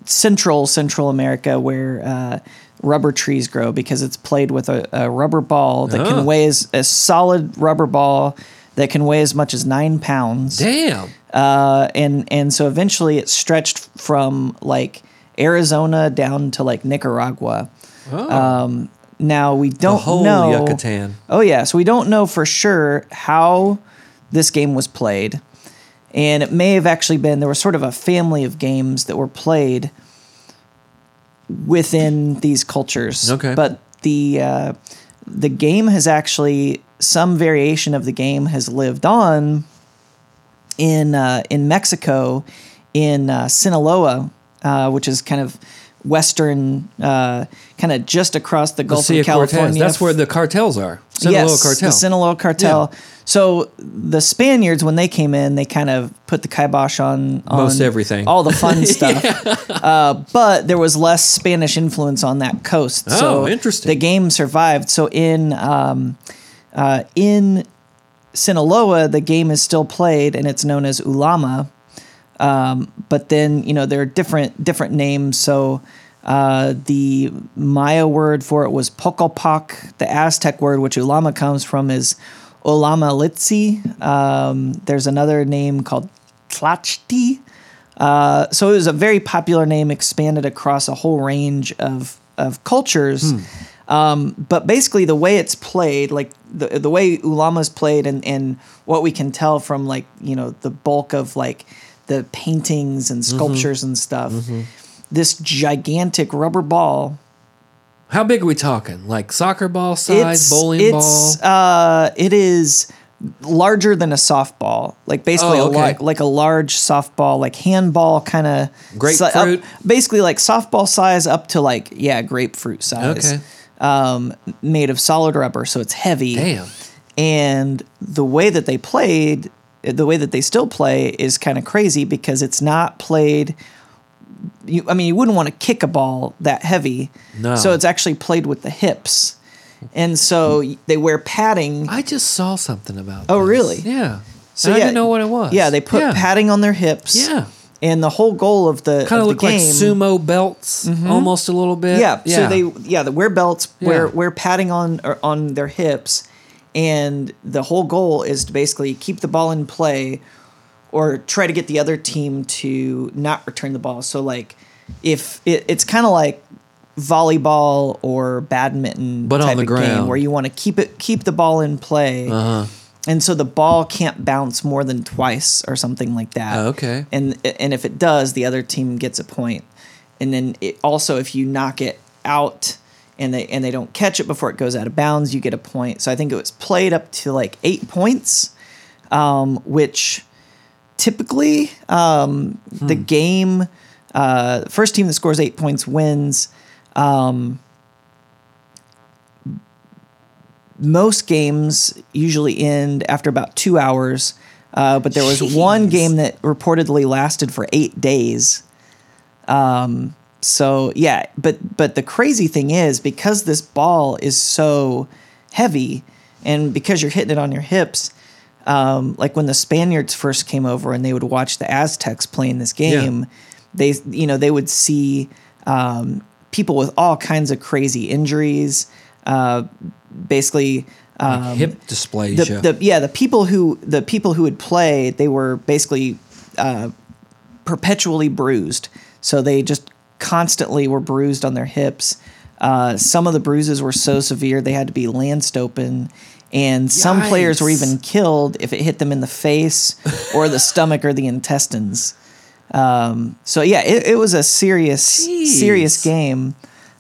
central Central America where uh, rubber trees grow because it's played with a, a rubber ball that Ah. can weigh as a solid rubber ball that can weigh as much as nine pounds. Damn. Uh, and and so eventually it stretched from like Arizona down to like Nicaragua. Um, now we don't whole know. Yucatan. Oh yeah, so we don't know for sure how this game was played, and it may have actually been there was sort of a family of games that were played within these cultures. Okay. but the uh, the game has actually some variation of the game has lived on in uh, in Mexico in uh, Sinaloa, uh, which is kind of western, uh, kind of just across the The Gulf Sea of of Cortez. California. That's where the cartels are. Sinaloa yes, cartel. the Sinaloa cartel. So the Spaniards, when they came in, they kind of put the kibosh on, on Most everything. all the fun *laughs* stuff. uh, but there was less Spanish influence on that coast. so Oh, interesting. The game survived. So in um, uh, in Sinaloa, the game is still played, and it's known as Ulama. Um, but then you know there are different different names. So uh, the Maya word for it was Pocopoc. The Aztec word, which Ulama comes from, is Ullamaliztli. Um, there's another name called Tlachtli. Uh, so it was a very popular name, expanded across a whole range of of cultures. Um, but basically, the way it's played, like the the way Ulama's played, and and what we can tell from like you know the bulk of like the paintings and sculptures and stuff, this gigantic rubber ball. How big are we talking? Like soccer ball size, bowling it's, ball? Uh, it is larger than a softball, like basically Oh, a okay. lar- like a large softball, like handball kind of Grapefruit? basically like softball size up to like yeah grapefruit size. Okay. Um, made of solid rubber, so it's heavy. Damn. And the way that they played, the way that they still play is kind of crazy because it's not played. You, I mean, you wouldn't want to kick a ball that heavy. No. So it's actually played with the hips. And so they wear padding. I just saw something about Oh, this. really? Yeah. So I yeah, didn't know what it was. Yeah, they put yeah. padding on their hips. Yeah. And the whole goal of the Kind of look like sumo belts, mm-hmm. almost a little bit. Yeah, So they yeah they wear belts, wear Yeah. wear padding on or on their hips, and the whole goal is to basically keep the ball in play, or try to get the other team to not return the ball. So like, if it, it's kind of like volleyball or badminton, But on type the of game where you want to keep it keep the ball in play. Uh-huh. And so the ball can't bounce more than twice or something like that. Oh, okay. And and if it does, the other team gets a point. And then it, also if you knock it out and they and they don't catch it before it goes out of bounds, you get a point. So I think it was played up to like eight points, um, which typically um, the game uh, first team that scores eight points wins. Um, most games usually end after about two hours, uh, but there was one game that reportedly lasted for eight days. Um, so yeah, but but the crazy thing is because this ball is so heavy, and because you're hitting it on your hips, um, like when the Spaniards first came over and they would watch the Aztecs playing this game, they you know they would see um, people with all kinds of crazy injuries. Uh, basically, um, Hip the, the yeah the people who the people who would play they were basically uh, perpetually bruised so they just constantly were bruised on their hips. Uh, some of the bruises were so severe they had to be lanced open. And some players were even killed if it hit them in the face *laughs* or the stomach or the intestines. Um, so yeah it, it was a serious serious game.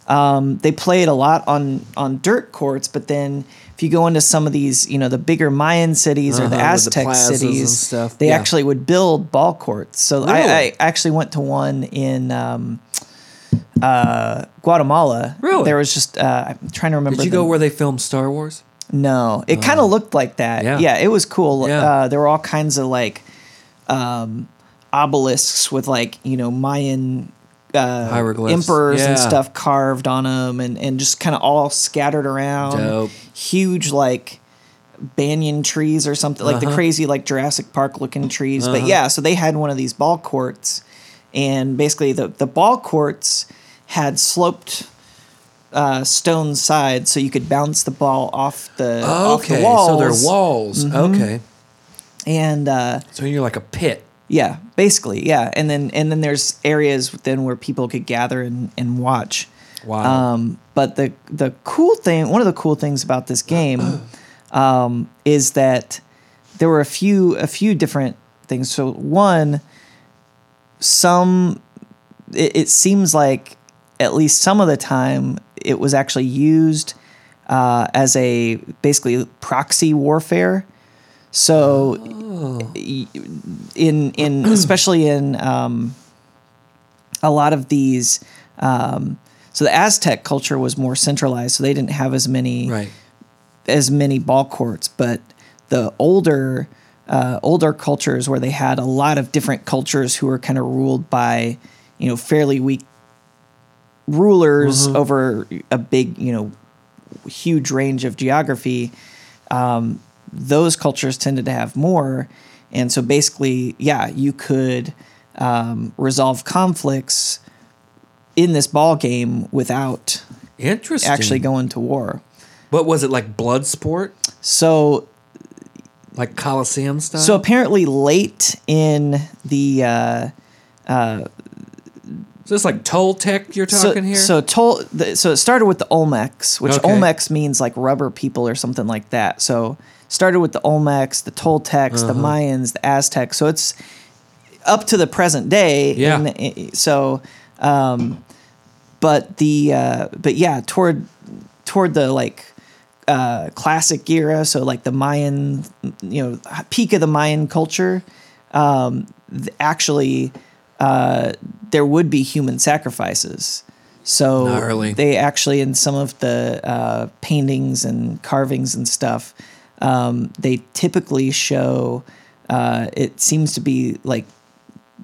Um, they played a lot on on dirt courts, but then if you go into some of these, you know, the bigger Mayan cities or the Uh-huh, the Aztec and cities, stuff. they Yeah. actually would build ball courts. So I, I actually went to one in um, uh, Guatemala. Really? There was just uh, I'm trying to remember. Did you the- go where they filmed Star Wars? no, it kind of looked like that. yeah. Yeah, it was cool. Yeah. Uh, there were all kinds of like um, obelisks with like you know Mayan uh, Hieroglyphs. emperors and stuff carved on them, and and just kind of all scattered around. Dope. Huge like banyan trees or something like the Uh-huh. crazy like Jurassic Park looking trees. But yeah, so they had one of these ball courts, and basically the the ball courts had sloped uh, stone sides, so you could bounce the ball off the off the walls. so they're walls. Okay, and uh, so you're like a pit. yeah, basically, yeah. And then and then there's areas then where people could gather and, and watch. Wow. Um, but the the cool thing, one of the cool things about this game, *clears throat* um, is that there were a few a few different things. So one, some it, it seems like at least some of the time it was actually used uh, as a basically proxy warfare. So y- in in *clears throat* especially in um, a lot of these Um, so the Aztec culture was more centralized, so they didn't have as many Right. as many ball courts. But the older uh, older cultures where they had a lot of different cultures who were kind of ruled by you know fairly weak rulers over a big you know huge range of geography um, those cultures tended to have more and so basically yeah you could um, resolve conflicts in this ball game without Interesting. actually going to war what was it like? Blood sport, so like Coliseum style. so apparently late in the uh, is this like Toltec you're so, talking here? So Tol- the, so it started with the Olmecs, which Okay. Olmecs means like rubber people or something like that. So started with the Olmecs, the Toltecs, Uh-huh. the Mayans, the Aztecs. So it's up to the present day. Yeah. And i- so, um, but the uh, but yeah, toward toward the like uh, classic era, so like the Mayan, you know, peak of the Mayan culture, um, actually, uh, there would be human sacrifices. So Gnarly. they actually, in some of the uh, paintings and carvings and stuff, um, they typically show. Uh, it seems to be like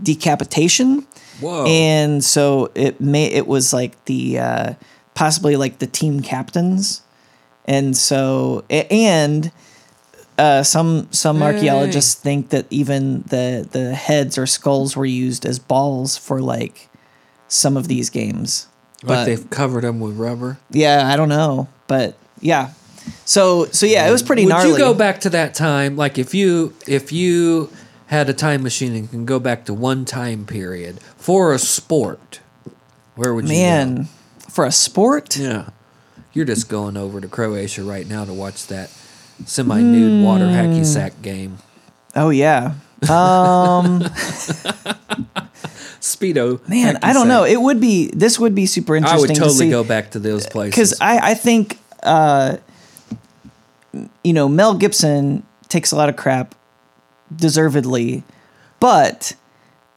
decapitation. Whoa. And so it may it was like the uh, possibly like the team captains, and so and uh, some some Hey. archaeologists think that even the the heads or skulls were used as balls for like some of these games. like But they've covered them with rubber. yeah, I don't know, but yeah. So so yeah, it was pretty Would gnarly. you go back to that time? Like if you if you had a time machine and can go back to one time period for a sport, where would you Man, for a sport? Yeah. You're just going over to Croatia right now to watch that semi-nude water hacky sack game. Oh yeah. Um *laughs* Speedo. Man, I don't know. It would be this would be super interesting. I would totally to go back to those places. because I I think uh, you know Mel Gibson takes a lot of crap, deservedly, but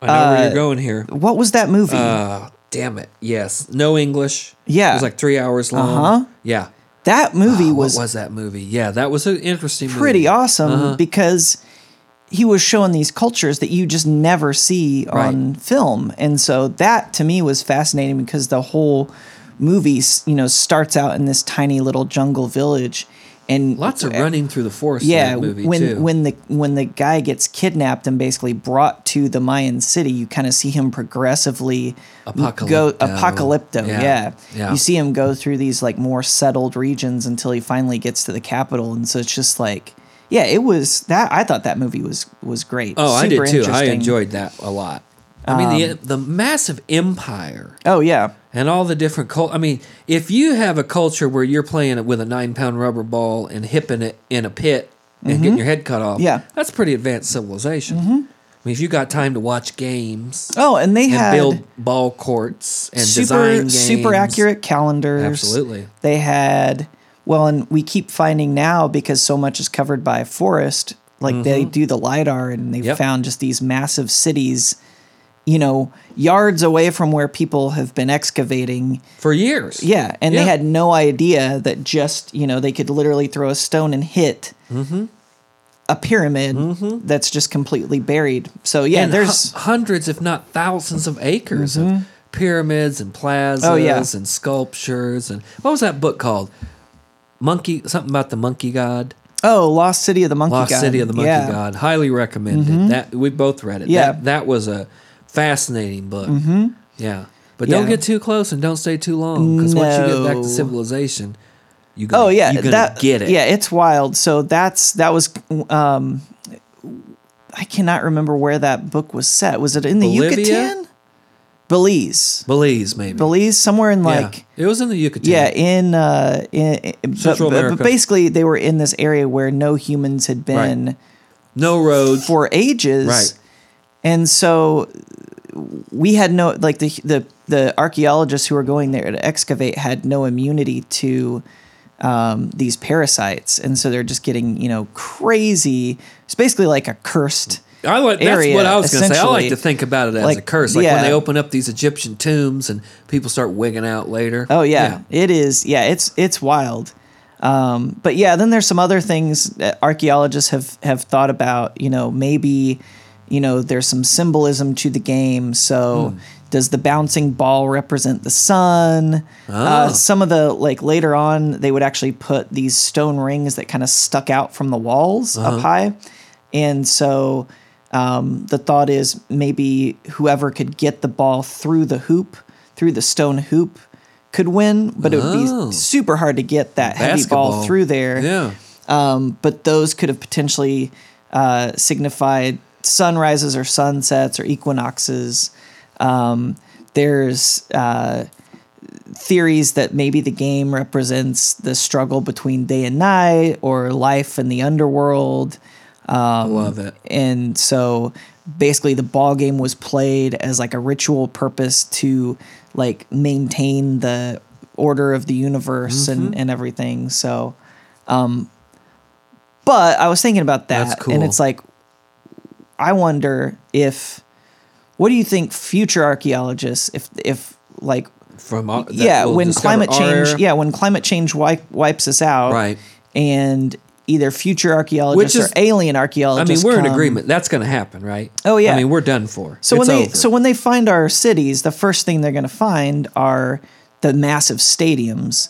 I know where uh, you're going here. what was that movie? Uh, damn it. Yes. No English. Yeah. It was like three hours long. Uh-huh. Yeah. That movie Oh, was, what was that movie? Yeah, that was an interesting pretty movie. awesome Uh-huh. because he was showing these cultures that you just never see on film, and so that to me was fascinating because the whole movie, you know, starts out in this tiny little jungle village, and Lots of running through the forest yeah in that movie when too. when the when the guy gets kidnapped and basically brought to the mayan city you kind of see him progressively go Apocalypto. apocalypto Yeah. yeah. Yeah. you see him go through these like more settled regions until he finally gets to the capital and so it's just like yeah it was that i thought that movie was was great oh, I Super did too. I. Um, enjoyed that a lot. I mean, the the massive empire oh yeah and all the different cult. I mean, if you have a culture where you're playing it with a nine pound rubber ball and hipping it in a pit and getting your head cut off, Mm-hmm. Yeah. Mm-hmm. that's pretty advanced civilization. I mean, if you got time to watch games oh and they and had build ball courts and design super games, super accurate calendars Absolutely. They had well, and we keep finding now because so much is covered by forest. Like they do the lidar, and they've Mm-hmm. Yep. found just these massive cities, you know, yards away from where people have been excavating. for years. Yeah, and Yeah. they had no idea that just you know they could literally throw a stone and hit. Mm-hmm. A pyramid that's just completely buried. So yeah, and there's hu- hundreds, if not thousands, of acres of pyramids and plazas Oh, yeah. and sculptures. And what was that book called? Monkey, something about the monkey god. oh, Lost City of the Monkey Lost God. City of the Monkey Yeah. Mm-hmm. God. Highly recommended. That we both read it. Yeah. That, that was a fascinating book. Mm-hmm. Yeah. But don't get too close and don't stay too long because once you get back to civilization, you gonna, Oh yeah, you're gonna that get it. Yeah, it's wild. So that's that was. Um, I cannot remember where that book was set. Was it in the Bolivia? Yucatan? Belize, Belize maybe. Belize, somewhere in Yeah. like it was in the Yucatan. yeah, in uh, in, in- but- Central but, America. but basically they were in this area where no humans had been No roads. for ages, Right. And so we had no like the the the archaeologists who were going there to excavate had no immunity to um, these parasites, and so they're just getting you know crazy. It's basically like a cursed I like that's area, what I was going to say. I like to think about it as a curse, like yeah. when they open up these Egyptian tombs and people start wigging out later. Oh yeah, it is. Yeah, it's it's wild. Um, but yeah, then there's some other things that archaeologists have have thought about. You know, maybe you know there's some symbolism to the game. So Hmm. does the bouncing ball represent the sun? Uh, Ah. some of the like later on, they would actually put these stone rings that kind of stuck out from the walls Uh-huh. up high, and so. Um, the thought is maybe whoever could get the ball through the hoop, through the stone hoop, could win, but it would Oh. be super hard to get that heavy Basketball. ball through there. Yeah. Um, but those could have potentially uh, signified sunrises or sunsets or equinoxes. Um, there's uh, theories that maybe the game represents the struggle between day and night or life and the underworld. I love it. And so basically the ball game was played as like a ritual purpose to like maintain the order of the universe Mm-hmm. and, and everything. So um but I was thinking about that That's cool. and it's like I wonder if what do you think future archaeologists if if like From our, yeah will when climate change era. yeah when climate change wipe, wipes us out Right. and either future archaeologists Which is- or alien archaeologists. I mean, we're in agreement. That's going to happen, right? Oh, yeah. I mean, we're done for. So It's when they over. so when they find our cities, the first thing they're going to find are the massive stadiums,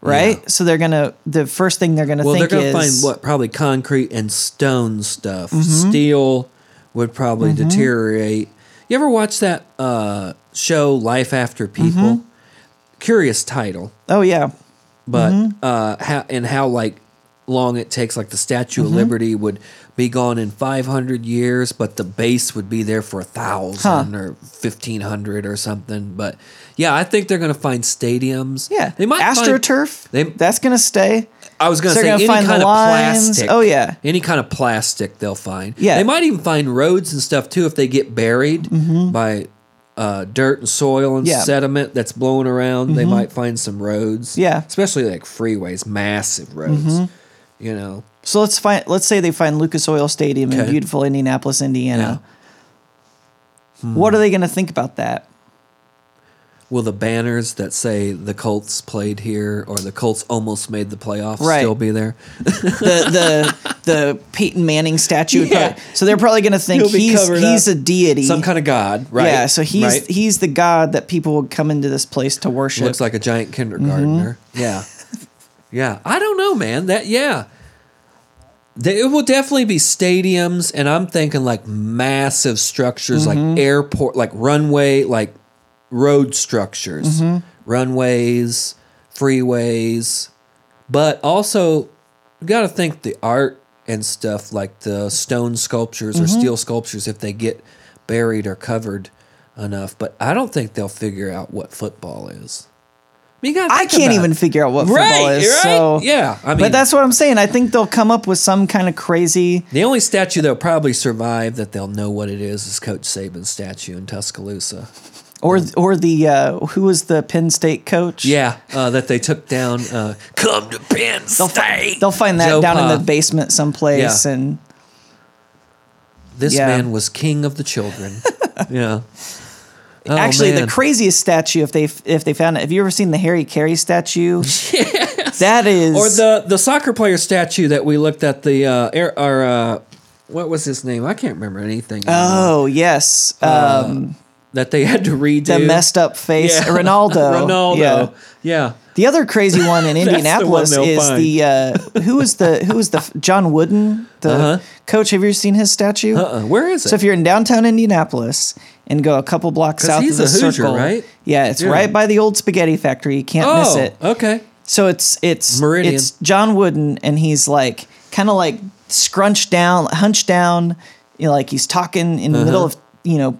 right? Yeah. So they're gonna the first thing they're going to think well, they're going to find what probably concrete and stone stuff. Mm-hmm. Steel would probably deteriorate. You ever watch that uh, show Life After People? Mm-hmm. Curious title. Oh yeah, but Mm-hmm. uh how and how like long it takes like the statue Mm-hmm. of liberty would be gone in 500 years but the base would be there for a thousand or 1500 or something but yeah i think they're gonna find stadiums yeah. they might find, astroturf. they- that's going to stay. I was gonna So say any kind of lines. plastic Oh, yeah. any kind of plastic they'll find Yeah. they might even find roads and stuff too if they get buried by uh, dirt and soil and Mm-hmm. Yeah. Mm-hmm. sediment that's blowing around. They might find some roads. Yeah. Mm-hmm. especially like freeways, massive roads. You know, So let's find. Let's say they find Lucas Oil Stadium in beautiful Indianapolis, Indiana. Hmm. What are they going to think about that? Will the banners that say the Colts played here or the Colts almost made the playoffs Right. still be there? the the the Peyton Manning statue. Yeah. probably- so they're probably going to think he's he's a deity, Some kind of god, right? Yeah, so he's Right? he's the god that people would come into this place to worship. looks like a giant kindergartner. Mm-hmm. Yeah, yeah. I don't know, man. That yeah. It will definitely be stadiums, and I'm thinking like massive structures, Mm-hmm. like airport, like runway, like road structures, Mm-hmm. runways, freeways, but also you got to think the art and stuff like the stone sculptures Mm-hmm. or steel sculptures if they get buried or covered enough. But I don't think they'll figure out what football is. I, mean, I can't even it. figure out what Right, football is. right. So Yeah, I mean- but that's what I'm saying. I think they'll come up with some kind of crazy. The only statue that'll probably survive that they'll know what it is is Coach Saban's statue in Tuscaloosa. Or or the uh, who was the Penn State coach? Yeah, uh, that they took down. Uh, Come to Penn they'll, fi- State. they'll find that Joe down Pa. in the basement someplace, Yeah. and This Yeah. man was king of the children. *laughs* yeah. Oh, actually man. the craziest statue if they if they found it. Have you ever seen the Harry Caray statue? *laughs* yes. That is or the the soccer player statue that we looked at the uh, air, our uh, what was his name? I can't remember anything. anymore. Oh yes, um, that they had to redo the messed up face, Yeah. Ronaldo. *laughs* Ronaldo. Yeah. Yeah. The other crazy one in *laughs* the one Indianapolis is find. the uh, who was the who was the John Wooden the Uh-huh. coach. Have you seen his statue? Uh-uh. Where is it? So if you're in downtown Indianapolis and go a couple blocks south he's of the a Hoosier, circle, right? Yeah, it's Yeah. right by the old spaghetti factory. You can't miss oh, it. okay. So it's it's Meridian. it's John Wooden, and he's like kind of like scrunched down, hunched down, you know, like he's talking in the middle of you know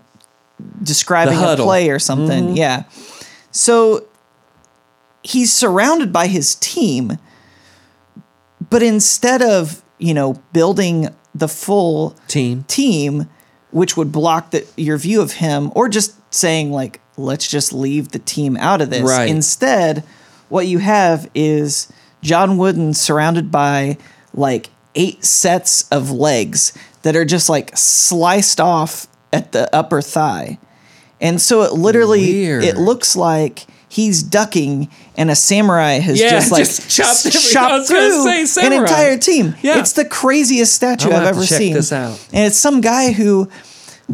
describing a. Mm-hmm. play or something. Yeah. So he's surrounded by his team, but instead of you know building the full Team. team, which would block the, your view of him, or just saying like, let's just leave the team out of this. Right. Instead, what you have is John Wooden surrounded by like eight sets of legs that are just like sliced off at the upper thigh. And so it literally Weird. it looks like he's ducking and a samurai has Yeah, just like just chopped every- chopped through say an entire team. Yeah. It's the craziest statue I'll I've ever check seen. this out. And it's some guy who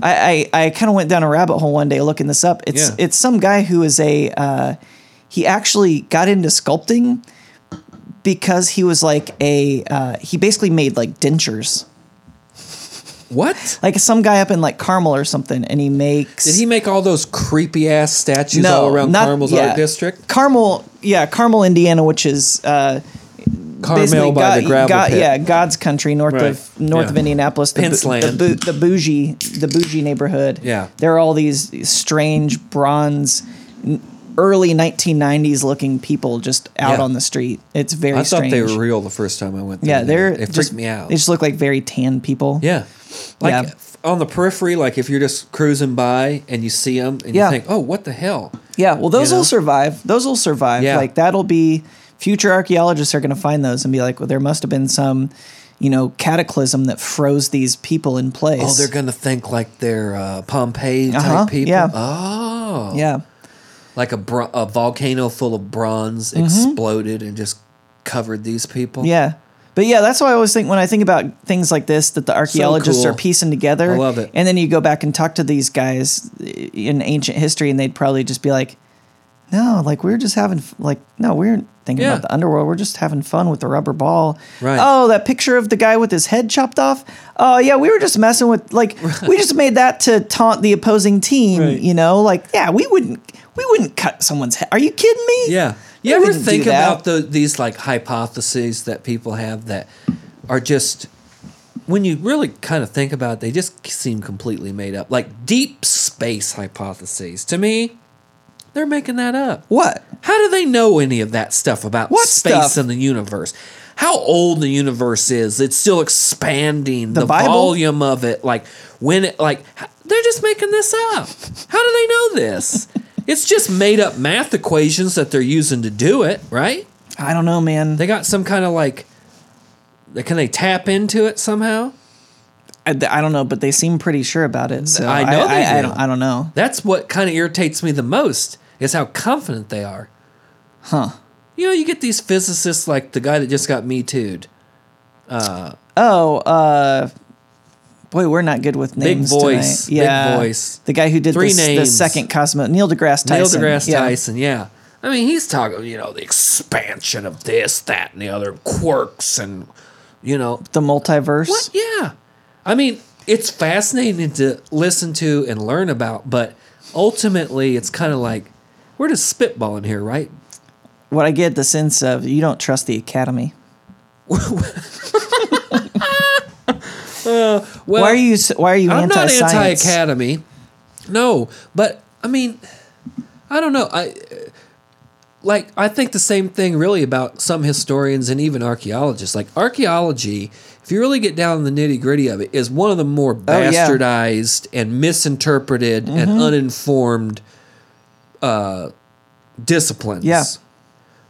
I I, I kind of went down a rabbit hole one day looking this up. It's Yeah. it's some guy who is a uh, he actually got into sculpting because he was like a uh, he basically made like dentures. What? Like some guy up in like Carmel or something, and he makes. Did he make all those creepy ass statues all around not- Carmel's yeah. art district? Carmel, yeah, Carmel, Indiana, which is uh, Carmel by God- the gravel God- pit. yeah, God's country north Right. of north Yeah. of Indianapolis, the, bu- the, land. bu- the bougie, the bougie neighborhood. Yeah. there are all these strange bronze, early 1990s looking people just out Yeah. on the street. It's very I thought strange. they were real the first time I went there. yeah, they're it just, freaked me out. They just look like very tan people. yeah, like Yeah. on the periphery, like if you're just cruising by and you see them and Yeah. you think, "Oh, what the hell?" Yeah, well, those know? will survive. Those will survive. Yeah. Like that'll be future archaeologists are going to find those and be like, well, there must have been some, you know, cataclysm that froze these people in place. Oh, they're gonna think like they're uh, Pompeii type Uh-huh, people. yeah. Oh, yeah, like a, bro- a volcano full of bronze exploded and just covered these people. Mm-hmm. yeah. But yeah, that's why I always think when I think about things like this that the archaeologists cool. are piecing together. I love it. And then you go back and talk to these guys in ancient history, and they'd probably just be like, "No, like we're just having like no, we weren't thinking Yeah. about the underworld. We're just having fun with the rubber ball. Right. Oh, that picture of the guy with his head chopped off. Oh yeah, we were just messing with like *laughs* we just made that to taunt the opposing team. Right. You know, like yeah, we wouldn't we wouldn't cut someone's head. Are you kidding me? Yeah. You ever think about the, these like hypotheses that people have that are just when you really kind of think about it, they just seem completely made up. Like deep space hypotheses. To me, they're making that up. what? How do they know any of that stuff about What space stuff? and the universe? How old the universe is? It's still expanding. The The, volume of it, like when it, like they're just making this up. How do they know this? It's just made up math equations that they're using to do it, right? I don't know, man. They got some kind of like, can they tap into it somehow? I, I don't know, but they seem pretty sure about it. So I know I, they I, I do. don't. I don't know. That's what kind of irritates me the most is how confident they are. Huh. You know, you get these physicists like the guy that just got me too'd. Oh, uh, boy, we're not good with Big names. voice, tonight. big Yeah, voice. The guy who did Three this, the second cosmo, Neil deGrasse Tyson. Neil deGrasse yeah. Tyson, yeah. I mean, he's talking, you know, the expansion of this, that, and the other quirks, and you know, The multiverse. what? Yeah. I mean, it's fascinating to listen to and learn about, but ultimately, it's kind of like we're just spitballing here, right? What I get the sense of, you don't trust the Academy. *laughs* Well, why are you? Why are you I'm not anti-science? anti-academy. No, but I mean, I don't know. I like I think the same thing really about some historians and even archaeologists. Like archaeology, if you really get down in the nitty gritty of it, is one of the more Oh, yeah. Mm-hmm. bastardized and misinterpreted and uninformed uh, disciplines. Yeah.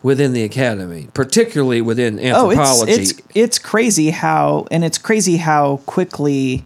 Within the academy, particularly within anthropology. Oh, it's it's it's crazy how, and it's crazy how quickly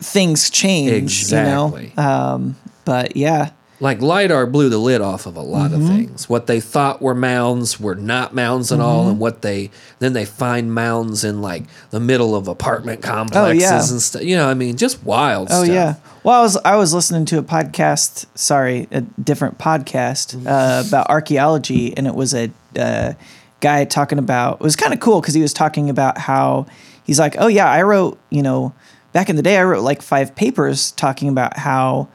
things change. Exactly. You know. Um, but yeah. Like lidar blew the lid off of a lot Mm-hmm. of things what they thought were mounds were not mounds at Mm-hmm. all and what they then they find mounds in like the middle of apartment complexes Oh, yeah. and stuff you know i mean just wild Oh stuff yeah. Well, I was I was listening to a podcast. Sorry, a different podcast uh, about archaeology, and it was a uh, guy talking about. It was kind of cool because he was talking about how he's like, oh yeah, I wrote you know back in the day I wrote like five papers talking about how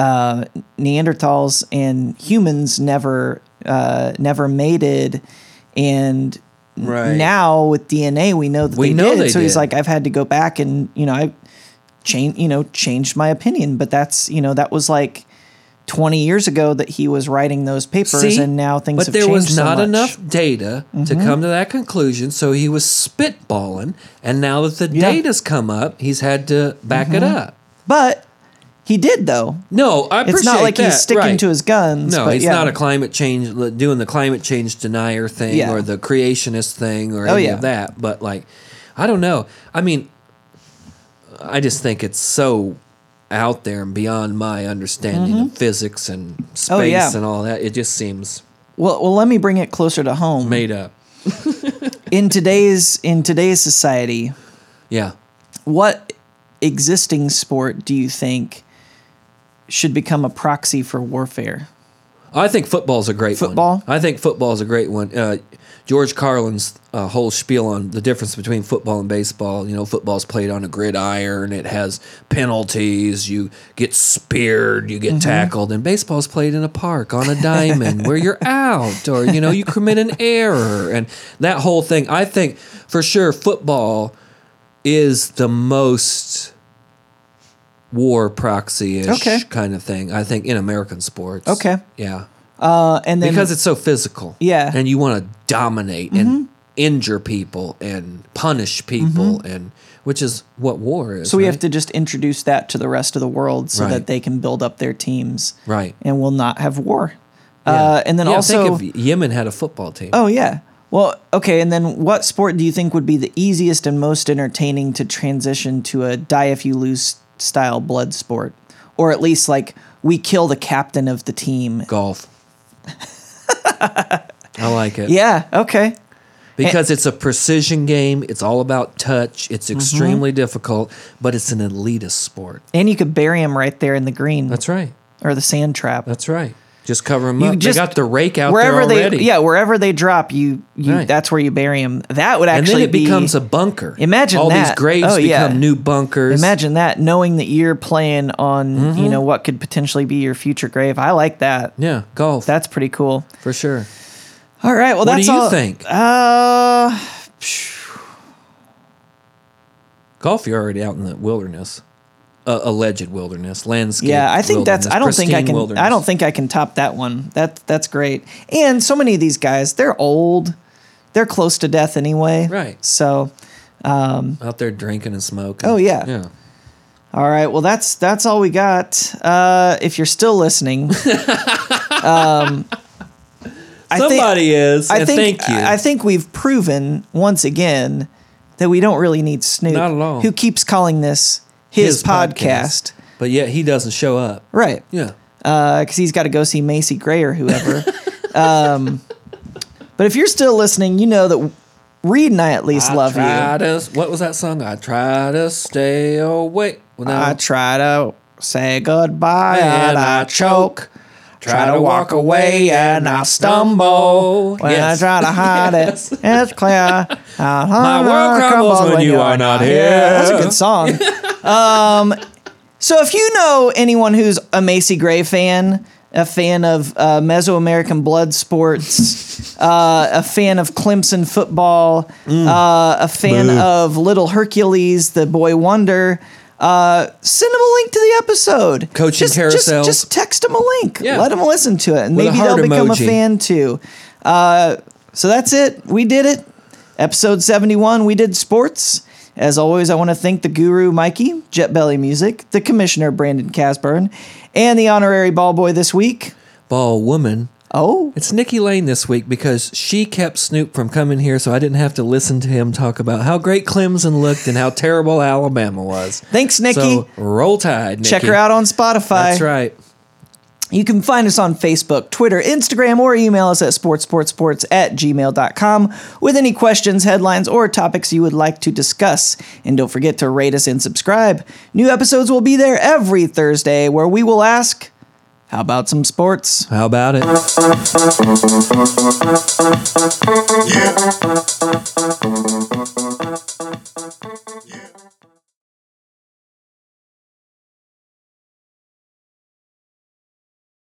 uh, Neanderthals and humans never uh, never mated, and Right. now with DNA we know that We they know did. they so he's like, I've had to go back and you know I change you know changed my opinion but that's you know that was like 20 years ago that he was writing those papers See? and now things but have there changed was so not. Mm-hmm. enough data to come to that conclusion so he was spitballing and now that the Yeah. Mm-hmm. data's come up he's had to back it up but he did though no i appreciate it's not like that, he's sticking right. to his guns No, but he's yeah. not a climate change doing the climate change denier thing Yeah. or the creationist thing or Oh, any yeah. of that. But like, I don't know. I mean, I just think it's so out there and beyond my understanding of physics and space Mm-hmm. Oh, yeah. and all that. It just seems Well, well, let me bring it closer to home. made up. *laughs* In today's in today's society, Yeah. what existing sport do you think should become a proxy for warfare? I think football's a great Football? one. I think football's a great one. Uh, George Carlin's uh, whole spiel on the difference between football and baseball. You know, football's played on a gridiron. It has penalties. You get speared. You Mm-hmm. get tackled. And baseball's played in a park on a *laughs* diamond where you're out, or you know, you commit an error, and that whole thing. I think for sure football is the most war proxy-ish Okay. kind of thing. I think in American sports. Okay. Yeah. Uh, and then because it's so physical. Yeah. Mm-hmm. And you want to dominate and injure people and punish people and which is what war is. so we right? have to just introduce that to the rest of the world so Right. that they can build up their teams, Right. and we'll not have war. Yeah. Uh, and then Yeah, also, think if Yemen had a football team. oh yeah. Well, okay. And then what sport do you think would be the easiest and most entertaining to transition to a die if you lose style blood sport, or at least like we kill the captain of the team? Golf. *laughs* I like it. Yeah. Okay. Because it's a precision game. It's all about touch. Mm-hmm. It's extremely difficult, but it's an elitist sport. And you could bury him right there in the green That's right. or the sand trap. That's right. Just cover them You up. just- they got the rake out wherever there already. they yeah wherever they drop you you Right. that's where you bury them that would actually and then it be becomes a bunker. Imagine all these that. graves Oh, yeah. become new bunkers. imagine that knowing that you're playing on Mm-hmm. you know what could potentially be your future grave i like that Yeah, golf. that's pretty cool for sure. all right well that's What that's do you all think? uh Golf, you're already out in the wilderness, uh, alleged wilderness, landscape. yeah i think that's i don't think i can wilderness. i don't think i can top that one that that's great and so many of these guys they're old they're close to death anyway Right. so out there drinking and smoking. Oh, yeah. yeah. All right. Well, that's that's all we got. Uh, if you're still listening, *laughs* um, I think- Somebody is. I and think thank you. I think we've proven once again that we don't really need Snoop, Not at all. who keeps calling this his, podcast. but yet he doesn't show up. right? Yeah. Because he's got to go see Macy Gray or whoever. *laughs* um, but if you're still listening, you know that Reed and I at least I love you. to. What was that song? I try to stay away. Well, no. I try to say goodbye And and I I choke. Try to walk away and I stumble. When Yes. I try to hide *laughs* Yes. it, it's clear. My My world crumbles when you are not here. that's a good *laughs* song. um, so if you know anyone who's a Macy Gray fan, a fan of uh, Mesoamerican blood sports, *laughs* uh, a fan of Clemson football, Mm. uh, a fan of Little Hercules, the boy wonder, uh, send them a link to the episode. Coaching just, just- carousel. Just, text them a link. Yeah. Let them listen to it, and With maybe they'll become emoji. a fan too. Uh, so that's it. We did it. Episode 71, we did sports. As always, I want to thank the guru Mikey, Jet Belly Music, the commissioner Brandon Casburn, and the honorary ball boy this week. Ball woman. Oh, It's Nikki Lane this week because she kept Snoop from coming here, so I didn't have to listen to him talk about how great Clemson looked and how terrible Alabama was. thanks, Nikki. So roll tide. Check her out on Spotify. That's right. You can find us on Facebook, Twitter, Instagram, or email us at sportsportsports at gmail.com with any questions, headlines, or topics you would like to discuss. And don't forget to rate us and subscribe. New episodes will be there every Thursday where we will ask, how about some sports? How about it? Yeah. Yeah.